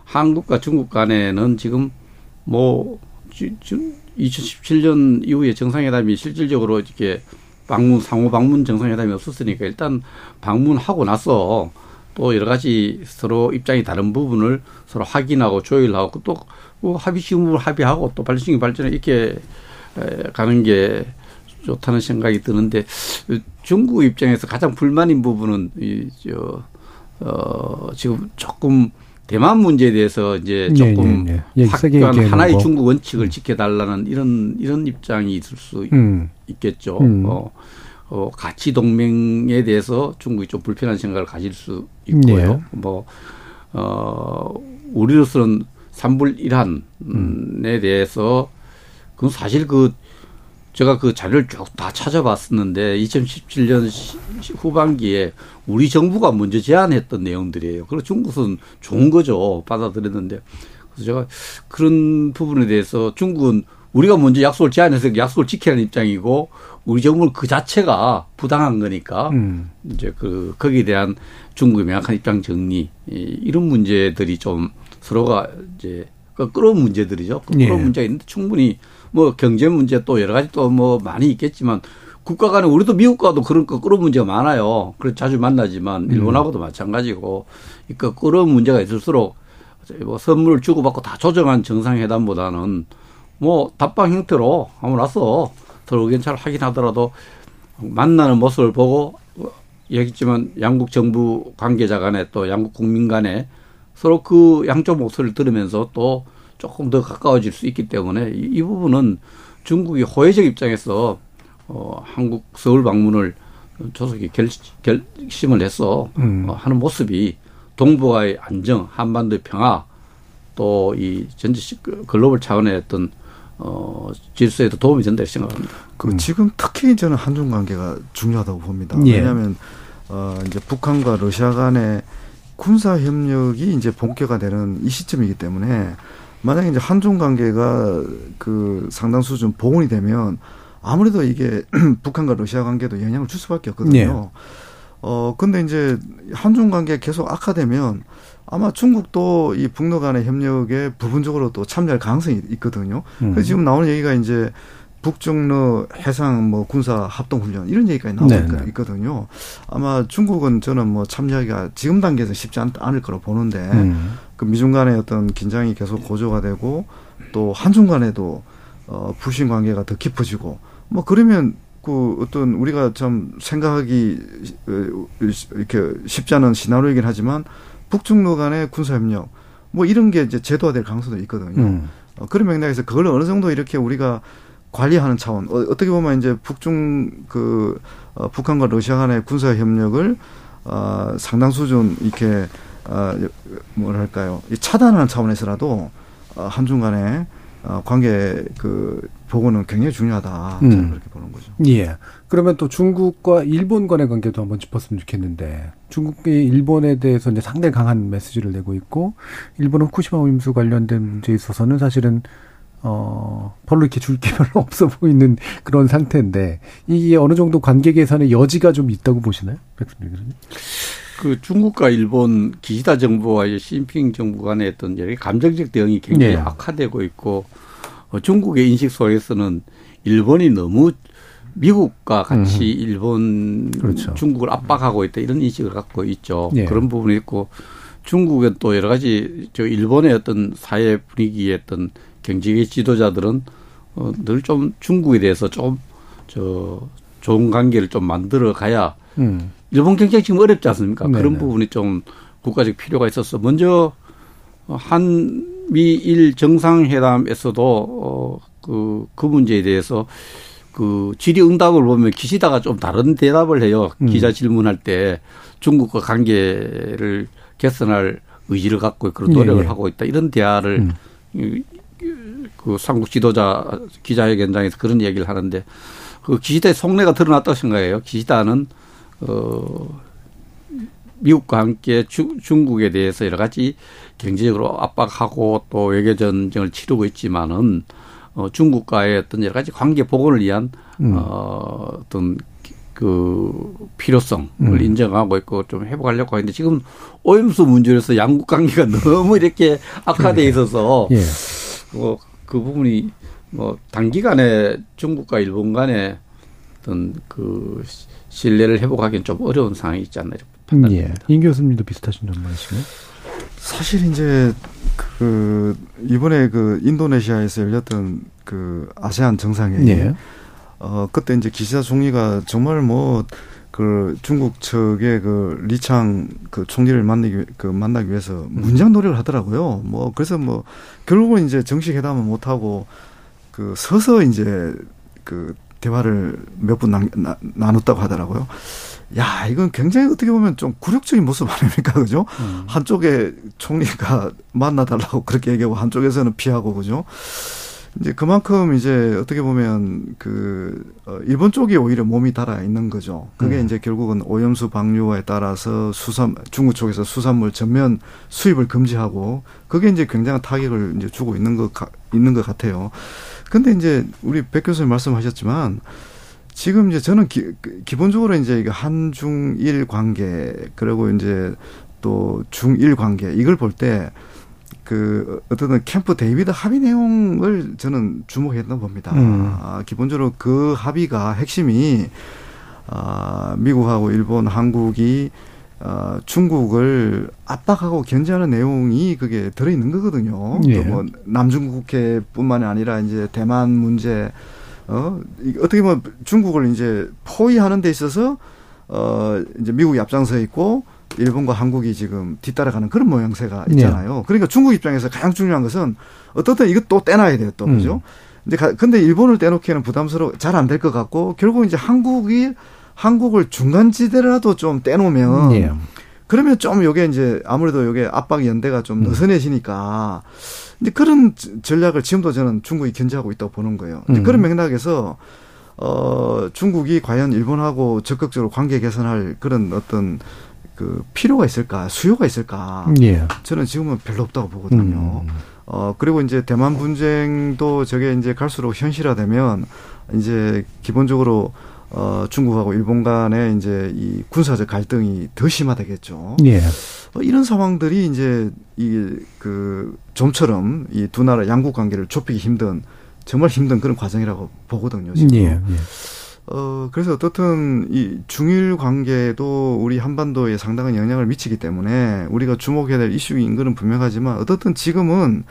한국과 중국 간에는 지금 뭐 2017년 이후에 정상회담이 실질적으로 이렇게 방문 상호 방문 정상회담이 없었으니까 일단 방문하고 나서 또 여러 가지 서로 입장이 다른 부분을 서로 확인하고 조율하고 또 뭐 합의 시험을 합의하고 또 발전이 발전에 이렇게 가는 게 좋다는 생각이 드는데 중국 입장에서 가장 불만인 부분은 이저 어, 지금 조금 대만 문제에 대해서 이제 네, 조금 네, 네, 네. 확고한 하나의 거. 중국 원칙을 음. 지켜달라는 이런 이런 입장이 있을 수 음. 있겠죠. 음. 어, 어, 가치 동맹에 대해서 중국이 좀 불편한 생각을 가질 수 있고요. 네. 뭐 어, 우리로서는 삼불 일한에 음. 대해서 그건 사실 그 제가 그 자료를 쭉 다 찾아봤었는데 2017년 후반기에 우리 정부가 먼저 제안했던 내용들이에요. 그리고 중국은 좋은 거죠. 받아들였는데. 그래서 제가 그런 부분에 대해서 중국은 우리가 먼저 약속을 제안해서 약속을 지키라는 입장이고 우리 정부는 그 자체가 부당한 거니까 음. 이제 그 거기에 대한 중국의 명확한 입장 정리 이런 문제들이 좀 서로가 이제 그 끌어온 문제들이죠. 그 끌어온 예. 문제가 있는데 충분히 뭐 경제 문제 또 여러 가지 또 뭐 많이 있겠지만 국가 간에 우리도 미국과도 그런 거 끌어 문제가 많아요. 그래서 자주 만나지만 음. 일본하고도 음. 마찬가지고 그러니까 끌어 문제가 있을수록 뭐 선물을 주고받고 다 조정한 정상회담보다는 뭐 답방 형태로 한번 와서 서로 의견 잘 확인하더라도 만나는 모습을 보고 얘기했지만 양국 정부 관계자 간에 또 양국 국민 간에 서로 그 양쪽 목소리를 들으면서 또 조금 더 가까워질 수 있기 때문에 이, 이 부분은 중국이 호혜적 입장에서 어, 한국 서울 방문을 조속히 결, 결심을 해서 음. 어, 하는 모습이 동북아의 안정, 한반도의 평화, 또 이 전체 글로벌 차원의 어떤 어, 질서에도 도움이 된다 생각합니다. 그 음. 지금 특히 저는 한중 관계가 중요하다고 봅니다. 예. 왜냐하면 어, 이제 북한과 러시아 간의 군사 협력이 이제 본격화되는 이 시점이기 때문에 만약에 이제 한중 관계가 그 상당 수준 복원이 되면 아무래도 이게 북한과 러시아 관계도 영향을 줄 수밖에 없거든요. 네. 어 근데 이제 한중 관계 계속 악화되면 아마 중국도 이 북러 간의 협력에 부분적으로 또 참여할 가능성이 있거든요. 음. 그래서 지금 나오는 얘기가 이제 북중러 해상 뭐 군사 합동 훈련 이런 얘기까지 나오고 네, 네. 있거든요. 아마 중국은 저는 뭐 참여하기가 지금 단계에서 쉽지 않, 을 거로 보는데 음. 그 미중 간의 어떤 긴장이 계속 고조가 되고 또 한중 간에도 어 불신 관계가 더 깊어지고 뭐 그러면 그 어떤 우리가 참 생각하기 어, 이렇게 쉽지 않은 시나리오이긴 하지만 북중로 간의 군사 협력 뭐 이런 게 이제 제도화될 가능성도 있거든요. 음. 어, 그런 맥락에서 그걸 어느 정도 이렇게 우리가 관리하는 차원 어, 어떻게 보면 이제 북중 그 어, 북한과 러시아 간의 군사 협력을 어, 상당 수준 이렇게 어, 뭐랄까요 차단하는 차원에서라도 어, 한중 간의 어, 관계 그 보고는 굉장히 중요하다. 저는 음. 그렇게 보는 거죠. 예. 그러면 또 중국과 일본 간의 관계도 한번 짚었으면 좋겠는데 중국이 일본에 대해서 이제 상당히 강한 메시지를 내고 있고 일본은 후쿠시마 오염수 관련된 문제에 있어서는 사실은 어, 별로 이렇게 줄 게 별로 없어 보이는 그런 상태인데, 이게 어느 정도 관계 개선의 여지가 좀 있다고 보시나요? 백순대 교수님? 그 중국과 일본 기시다 정부와 시진핑 정부 간의 어떤 여러 감정적 대응이 굉장히 네. 악화되고 있고, 어, 중국의 인식 속에서는 일본이 너무 미국과 같이 음. 일본, 그렇죠. 중국을 압박하고 있다 이런 인식을 갖고 있죠. 네. 그런 부분이 있고, 중국은 또 여러 가지 저 일본의 어떤 사회 분위기의 어떤 경제계 지도자들은 어, 늘 좀 중국에 대해서 좀 저 좋은 관계를 좀 만들어 가야 음. 일본 경쟁 지금 어렵지 않습니까? 네네. 그런 부분이 좀 국가적 필요가 있어서 먼저 한미일 정상회담에서도 어, 그, 그 문제에 대해서 그 질의응답을 보면 기시다가 좀 다른 대답을 해요. 음. 기자 질문할 때 중국과 관계를 개선할 의지를 갖고 그런 노력을 예, 예. 하고 있다. 이런 대화를 음. 그 삼국 지도자 기자회견장에서 그런 얘기를 하는데 그 기시다의 속내가 드러났다고 생각해요. 기시다는 어 미국과 함께 주, 중국에 대해서 여러 가지 경제적으로 압박하고 또 외교 전쟁을 치르고 있지만은 어 중국과의 어떤 여러 가지 관계 복원을 위한 음. 어 어떤 그 필요성을 음. 인정하고 있고 좀 회복하려고 하는데 지금 오염수 문제에서 양국 관계가 너무 이렇게 악화돼 있어서 예. 뭐 그 부분이 뭐 단기간에 중국과 일본 간의 어떤 그 신뢰를 회복하기는 좀 어려운 상황이 있지 않나 판단합니다. 예. 임 교수님도 비슷하신 전망이시네요. 사실 이제 그 이번에 그 인도네시아에서 열렸던 그 아세안 정상회의 예. 어 그때 이제 기시다 총리가 정말 뭐 그 중국 측의 그 리창 그 총리를 만나기 그 만나기 위해서 문장 노력을 하더라고요. 뭐 그래서 뭐 결국은 이제 정식 회담은 못 하고 그 서서 이제 그 대화를 몇 분 나눴다고 하더라고요. 야, 이건 굉장히 어떻게 보면 좀 굴욕적인 모습 아닙니까? 그죠? 음. 한쪽에 총리가 만나달라고 그렇게 얘기하고 한쪽에서는 피하고, 그죠? 이제 그만큼 이제 어떻게 보면 그 어, 일본 쪽이 오히려 몸이 달아 있는 거죠. 그게 음. 이제 결국은 오염수 방류에 따라서 수산 중국 쪽에서 수산물 전면 수입을 금지하고 그게 이제 굉장한 타격을 이제 주고 있는 것 있는 것 같아요. 근데 이제 우리 백 교수님 말씀하셨지만 지금 이제 저는 기, 기본적으로 이제 한중일 관계 그리고 이제 또 중일 관계 이걸 볼 때 그 어떤 캠프 데이비드 합의 내용을 저는 주목했던 봅니다. 음. 아, 기본적으로 그 합의가 핵심이 아, 미국하고 일본, 한국이 어, 중국을 압박하고 견제하는 내용이 그게 들어있는 거거든요. 예. 뭐 남중국 국회뿐만이 아니라 이제 대만 문제, 어, 어떻게 보면 중국을 이제 포위하는 데 있어서 어, 이제 미국이 앞장서 있고 일본과 한국이 지금 뒤따라가는 그런 모양새가 네. 있잖아요. 네. 그러니까 중국 입장에서 가장 중요한 것은 때 이것 또 떼놔야 돼요, 또. 그죠? 음. 이제 근데 일본을 떼놓기에는 부담스러워 잘 안 될 것 같고 결국 이제 한국이 한국을 중간지대라도 좀 떼놓으면 네. 그러면 좀 요게 이제 아무래도 요게 압박 연대가 좀 음. 느슨해지니까 이제 그런 전략을 지금도 저는 중국이 견제하고 있다고 보는 거예요. 음. 그런 맥락에서 어 중국이 과연 일본하고 적극적으로 관계 개선할 그런 어떤 그 필요가 있을까 수요가 있을까 예. 저는 지금은 별로 없다고 보거든요. 음. 어 그리고 이제 대만 분쟁도 저게 이제 갈수록 현실화되면 이제 기본적으로 어 중국하고 일본 간의 이제 이 군사적 갈등이 더 심화되겠죠. 예. 어, 이런 상황들이 이제 이 그 좀처럼 이 두 나라 양국 관계를 좁히기 힘든 정말 힘든 그런 과정이라고 보거든요. 지금. 예. 예. 어, 그래서 어떻든 이 중일 관계도 우리 한반도에 상당한 영향을 미치기 때문에 우리가 주목해야 될 이슈인 것은 분명하지만 어떻든 지금은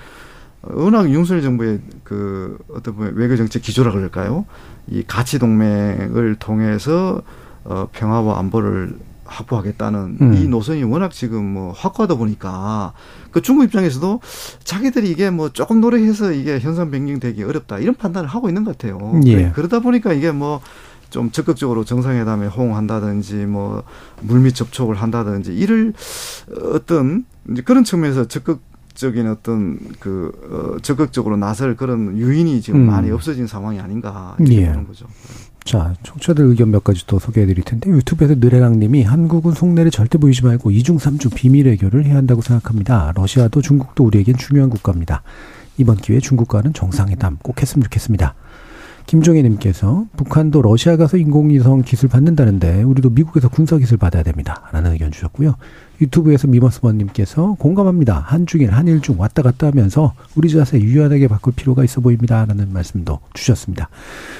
워낙 윤석열 정부의 그 어떤 외교 정책 기조라 그럴까요? 이 가치 동맹을 통해서 어 평화와 안보를 확보하겠다는 음. 이 노선이 워낙 지금 뭐 확고하다 보니까 그 중국 입장에서도 자기들이 이게 뭐 조금 노력해서 이게 현상 변경되기 어렵다 이런 판단을 하고 있는 것 같아요. 예. 그러다 보니까 이게 뭐 좀 적극적으로 정상회담에 호응한다든지 뭐 물밑 접촉을 한다든지 이를 어떤 이제 그런 측면에서 적극 적인 어떤 그 어, 적극적으로 나설 그런 유인이 지금 음. 많이 없어진 상황이 아닌가 이렇게 예. 보는 거죠. 자, 청취자들 의견 몇 가지 더 소개해 드릴 텐데 유튜브에서 느레랑 님이 한국은 속내를 절대 보이지 말고 이중삼중 비밀 외교를 해야 한다고 생각합니다. 러시아도 중국도 우리에겐 중요한 국가입니다. 이번 기회에 중국과는 정상회담 꼭 했으면 좋겠습니다. 김종혜님께서 북한도 러시아 가서 인공위성 기술 받는다는데 우리도 미국에서 군사 기술 받아야 됩니다. 라는 의견 주셨고요. 유튜브에서 미머스번님께서 공감합니다. 한중일, 한일중 왔다 갔다 하면서 우리 자세 유연하게 바꿀 필요가 있어 보입니다. 라는 말씀도 주셨습니다.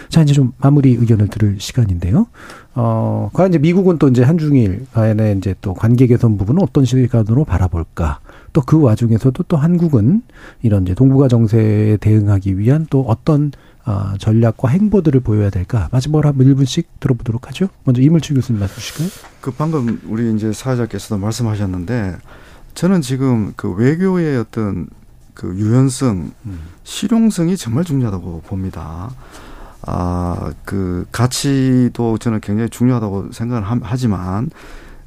자, 이제 좀 마무리 의견을 들을 시간인데요. 어, 과연 이제 미국은 또 이제 한중일 간의 이제 또 관계 개선 부분은 어떤 시간으로 바라볼까? 또 그 와중에서도 또 한국은 이런 이제 동북아 정세에 대응하기 위한 또 어떤 어, 전략과 행보들을 보여야 될까? 마지막으로 한 1분씩 들어보도록 하죠. 먼저 이물주 교수님 말씀 주실까요? 그 방금 우리 이제 사회자께서도 말씀하셨는데 저는 지금 그 외교의 어떤 그 유연성, 음. 실용성이 정말 중요하다고 봅니다. 아, 그 가치도 저는 굉장히 중요하다고 생각을 하지만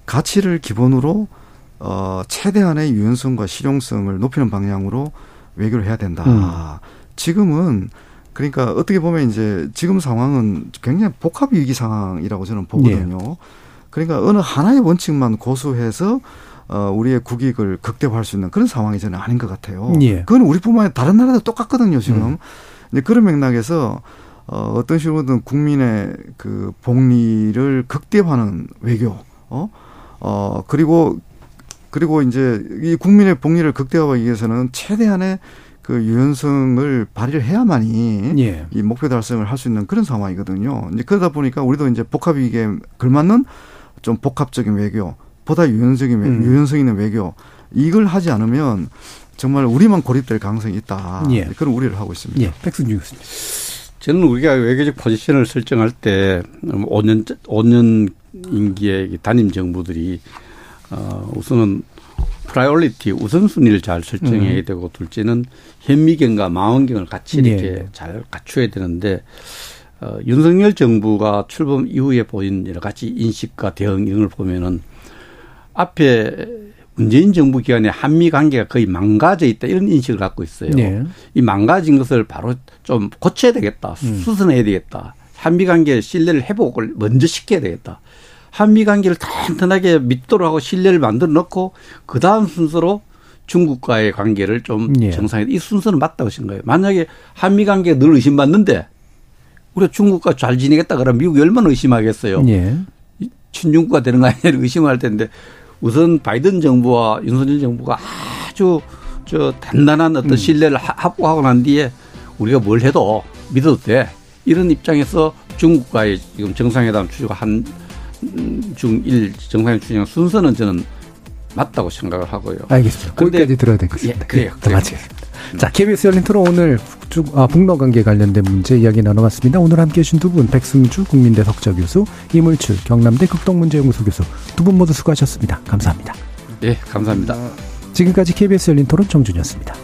가치를 기본으로 어, 최대한의 유연성과 실용성을 높이는 방향으로 외교를 해야 된다. 음. 지금은 그러니까 어떻게 보면 이제 지금 상황은 굉장히 복합 위기 상황이라고 저는 보거든요. 예. 그러니까 어느 하나의 원칙만 고수해서 어, 우리의 국익을 극대화할 수 있는 그런 상황이 저는 아닌 것 같아요. 예. 그건 우리뿐만 아니라 다른 나라도 똑같거든요, 지금. 음. 이제 그런 맥락에서 어, 어떤 식으로든 국민의 그 복리를 극대화하는 외교, 어, 어, 그리고 그리고 이제 이 국민의 복리를 극대화하기 위해서는 최대한의 그 유연성을 발휘를 해야만이 예. 이 목표 달성을 할 수 있는 그런 상황이거든요. 이제 그러다 보니까 우리도 이제 복합 위기에 걸맞는 좀 복합적인 외교, 보다 유연적인 외, 음. 유연성 있는 외교 이걸 하지 않으면 정말 우리만 고립될 가능성이 있다. 예. 그런 우려를 하고 있습니다. 예. 백승주 교수님. 저는 우리가 외교적 포지션을 설정할 때 5년 5년 임기의 단임 정부들이 어 우선은 priority 우선순위를 잘 설정해야 음. 되고 둘째는 현미경과 망원경을 같이 이렇게 네. 잘 갖춰야 되는데 어, 윤석열 정부가 출범 이후에 보인 여러 가지 인식과 대응을 보면은 앞에 문재인 정부 기간에 한미 관계가 거의 망가져 있다 이런 인식을 갖고 있어요. 네. 이 망가진 것을 바로 좀 고쳐야 되겠다. 음. 수선해야 되겠다. 한미 관계 신뢰를 회복을 먼저 시켜야 되겠다. 한미 관계를 튼튼하게 믿도록 하고 신뢰를 만들어 놓고 그 다음 순서로 중국과의 관계를 좀 예. 정상에 이 순서는 맞다고 생각해요. 만약에 한미 관계가 늘 의심받는데 우리가 중국과 잘 지내겠다 그러면 미국이 얼마나 의심하겠어요. 예. 친중국가 되는 거 아니냐 의심할 텐데 우선 바이든 정부와 윤석열 정부가 아주 저 단단한 어떤 음. 신뢰를 확보하고 난 뒤에 우리가 뭘 해도 믿어도 돼. 이런 입장에서 중국과의 지금 정상회담 추진한 중일 정상회 추진 순서는 저는 맞다고 생각을 하고요. 알겠습니다. 거기까지 들어야 될것 같습니다. 예, 그래요. 네, 마치겠습니다. 자, KBS 열린 토론 오늘 북중, 아, 북러 관계 관련된 문제 이야기 나눠봤습니다. 오늘 함께 해주신 두 분, 백승주 국민대 석좌 교수, 이물출 경남대 극동문제연구소 교수 두 분 모두 수고하셨습니다. 감사합니다. 네, 감사합니다. 지금까지 KBS 열린 토론 정준이었습니다.